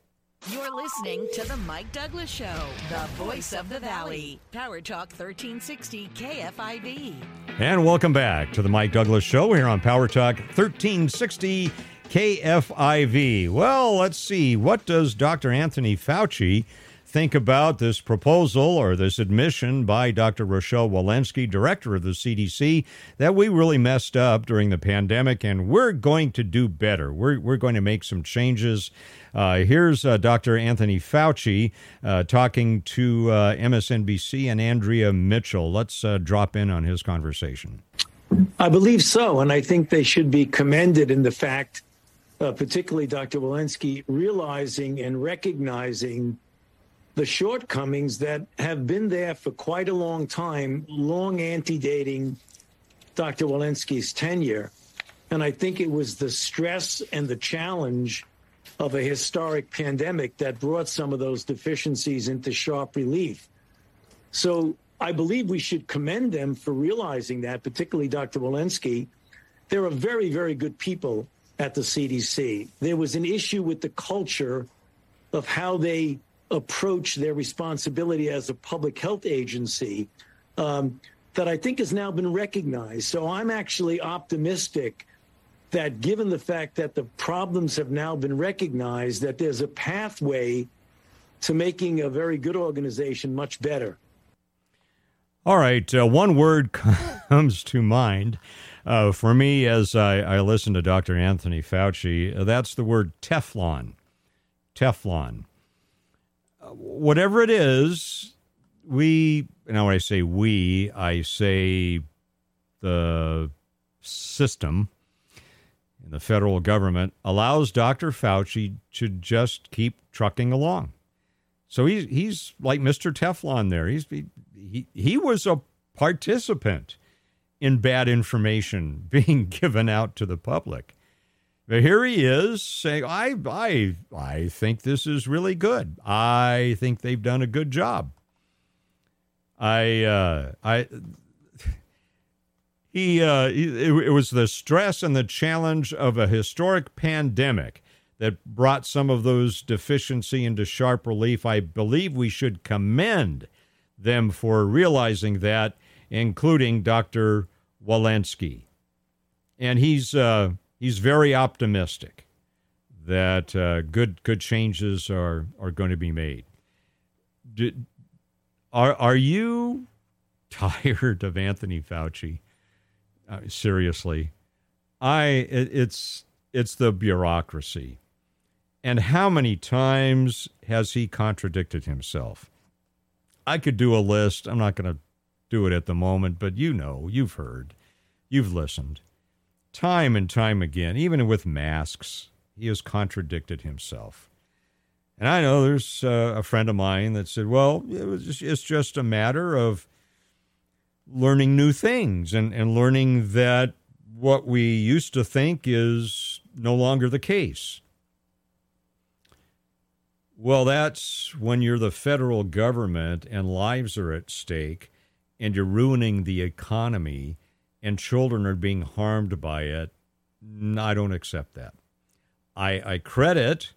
You're listening to the Mike Douglass Show, the voice of the valley. Power Talk 1360 KFIV. And welcome back to the Mike Douglass Show here on Power Talk 1360 KFIV. Well, let's see. What does Dr. Anthony Fauci think about this proposal or this admission by Dr. Rochelle Walensky, director of the CDC, that we really messed up during the pandemic and we're going to do better. We're, we're going to make some changes. Uh, here's uh, Dr. Anthony Fauci uh, talking to MSNBC and Andrea Mitchell. Let's drop in on his conversation. I believe so. And I think they should be commended in the fact, uh, particularly Dr. Walensky, realizing and recognizing the shortcomings that have been there for quite a long time, long antedating Dr. Walensky's tenure. And I think it was the stress and the challenge of a historic pandemic that brought some of those deficiencies into sharp relief. So I believe we should commend them for realizing that, particularly Dr. Walensky. There are very, very good people at the CDC. There was an issue with the culture of how they approach their responsibility as a public health agency um, that I think has now been recognized. So I'm actually optimistic that given the fact that the problems have now been recognized, that there's a pathway to making a very good organization much better. All right, uh, one word <laughs> comes to mind uh, for me as I, I, listen to Dr. Anthony Fauci. Uh, that's the word Teflon. Teflon. Uh, whatever it is, we, now when I say we, I say the system the federal government allows Dr. Fauci to just keep trucking along. So he's he's like Mr. Teflon there. He's he, he, he was a participant in bad information <laughs> being given out to the public. But here he is saying, I, I, I think this is really good. I think they've done a good job. I, uh, I, he, uh, it, it was the stress and the challenge of a historic pandemic that brought some of those deficiency into sharp relief. I believe we should commend them for realizing that, including Dr. Walensky. And he's, uh, he's very optimistic that uh, good, good changes are, are going to be made. Did, are, are you <laughs> tired of Anthony Fauci? Uh, seriously, I it, it's it's the bureaucracy. And how many times has he contradicted himself? I could do a list. I'm not going to do it at the moment, but you know, you've heard, you've listened. Time and time again, even with masks, he has contradicted himself. And I know there's uh, a friend of mine that said, well, it just, it's just a matter of learning new things and, and learning that what we used to think is no longer the case. Well, that's when you're the federal government and lives are at stake and you're ruining the economy and children are being harmed by it. I don't accept that. I, I credit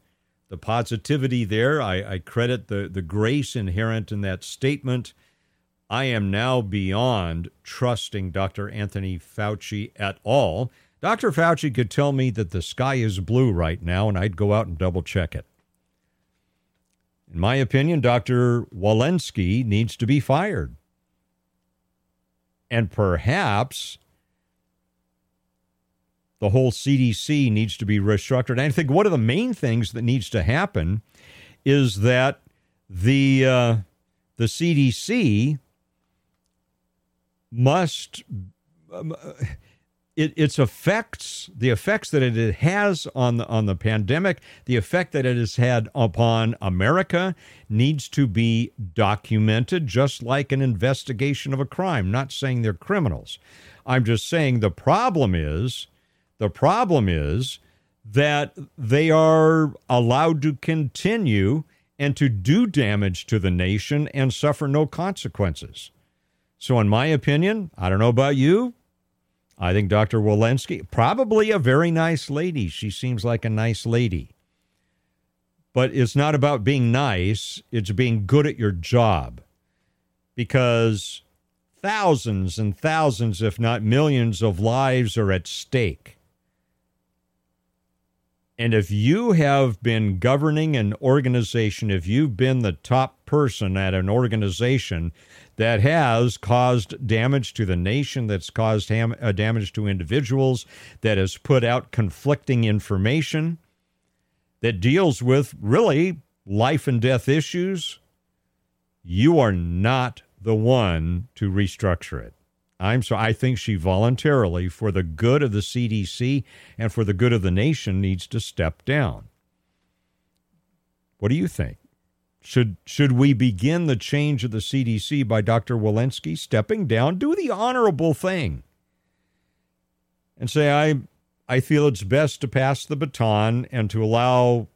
the positivity there. I, I credit the, the grace inherent in that statement. I am now beyond trusting Dr. Anthony Fauci at all. Dr. Fauci could tell me that the sky is blue right now, and I'd go out and double check it. In my opinion, Dr. Walensky needs to be fired. And perhaps the whole CDC needs to be restructured. And I think one of the main things that needs to happen is that the uh, the CDC must um, it, its effects, the effects that it has on the, on the pandemic, the effect that it has had upon America needs to be documented, just like an investigation of a crime. Not saying they're criminals. I'm just saying the problem is, the problem is that they are allowed to continue and to do damage to the nation and suffer no consequences. So, in my opinion, I don't know about you, I think Dr. Walensky, probably a very nice lady. She seems like a nice lady. But it's not about being nice, it's being good at your job. Because thousands and thousands, if not millions, of lives are at stake. And if you have been governing an organization, if you've been the top person at an organization that has caused damage to the nation, that's caused ham- uh, damage to individuals, that has put out conflicting information, that deals with really life and death issues, you are not the one to restructure it. I'm so I think she voluntarily, for the good of the CDC and for the good of the nation, needs to step down. What do you think? Should should we begin the change of the CDC by Dr. Walensky stepping down? Do the honorable thing and say I I feel it's best to pass the baton and to allow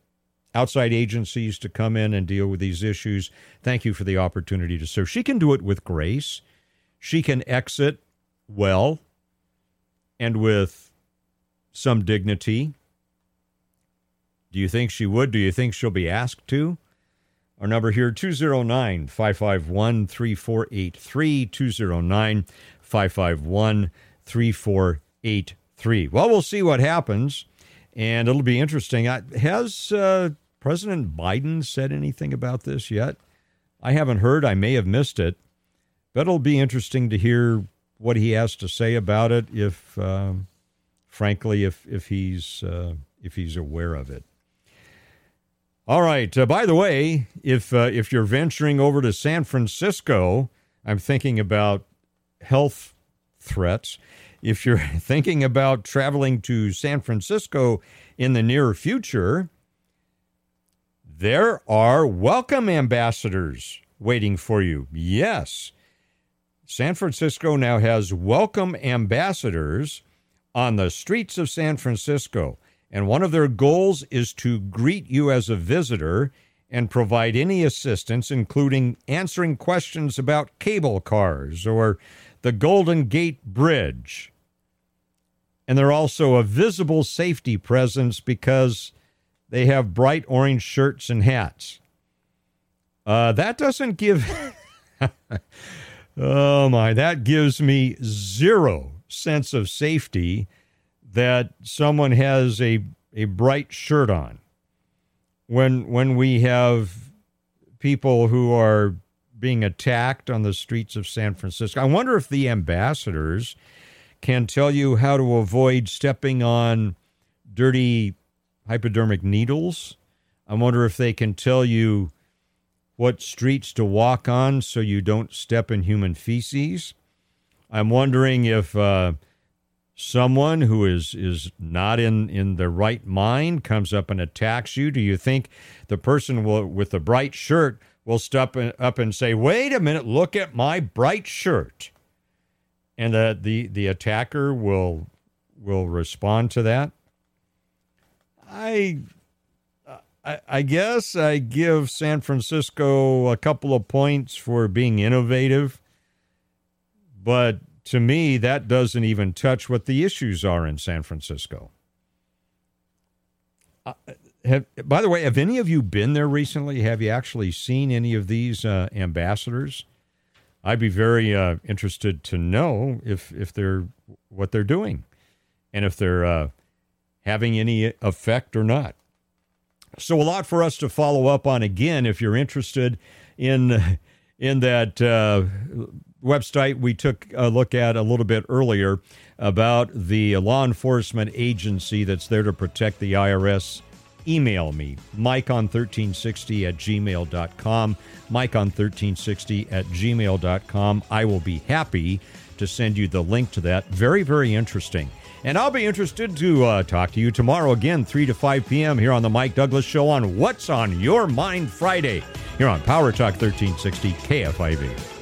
outside agencies to come in and deal with these issues. Thank you for the opportunity to serve. She can do it with grace. She can exit well and with some dignity. Do you think she would? Do you think she'll be asked to? Our number here 209 551 3483 209 551 3483. Well, we'll see what happens and it'll be interesting. Has uh, President Biden said anything about this yet? I haven't heard. I may have missed it. It'll be interesting to hear what he has to say about it. If, um, frankly, if if he's uh, if he's aware of it. All right. Uh, by the way, if uh, if you're venturing over to San Francisco, I'm thinking about health threats. If you're <laughs> thinking about traveling to San Francisco in the near future, there are welcome ambassadors waiting for you. Yes. San Francisco now has welcome ambassadors on the streets of San Francisco. And one of their goals is to greet you as a visitor and provide any assistance, including answering questions about cable cars or the Golden Gate Bridge. And they're also a visible safety presence because they have bright orange shirts and hats. Uh, that doesn't give. <laughs> oh my, that gives me zero sense of safety that someone has a, a bright shirt on. When, when we have people who are being attacked on the streets of San Francisco, I wonder if the ambassadors can tell you how to avoid stepping on dirty hypodermic needles. I wonder if they can tell you what streets to walk on so you don't step in human feces. I'm wondering if uh, someone who is is not in in the right mind comes up and attacks you. Do you think the person will, with the bright shirt will step up and say, "Wait a minute, look at my bright shirt," and the the the attacker will will respond to that? I, I, guess I give San Francisco a couple of points for being innovative, but to me, that doesn't even touch what the issues are in San Francisco. Uh, have, by the way, have any of you been there recently? Have you actually seen any of these uh, ambassadors? I'd be very uh, interested to know if if they're what they're doing, and if they're uh, having any effect or not. So, a lot for us to follow up on again if you're interested in, in that uh, website we took a look at a little bit earlier about the law enforcement agency that's there to protect the IRS. Email me, Mike on 1360 at gmail.com. Mike on 1360 at gmail.com. I will be happy to send you the link to that. Very, very interesting. And I'll be interested to uh, talk to you tomorrow again, 3 to 5 p.m. here on The Mike Douglass Show on What's on Your Mind Friday here on Power Talk 1360 KFIV.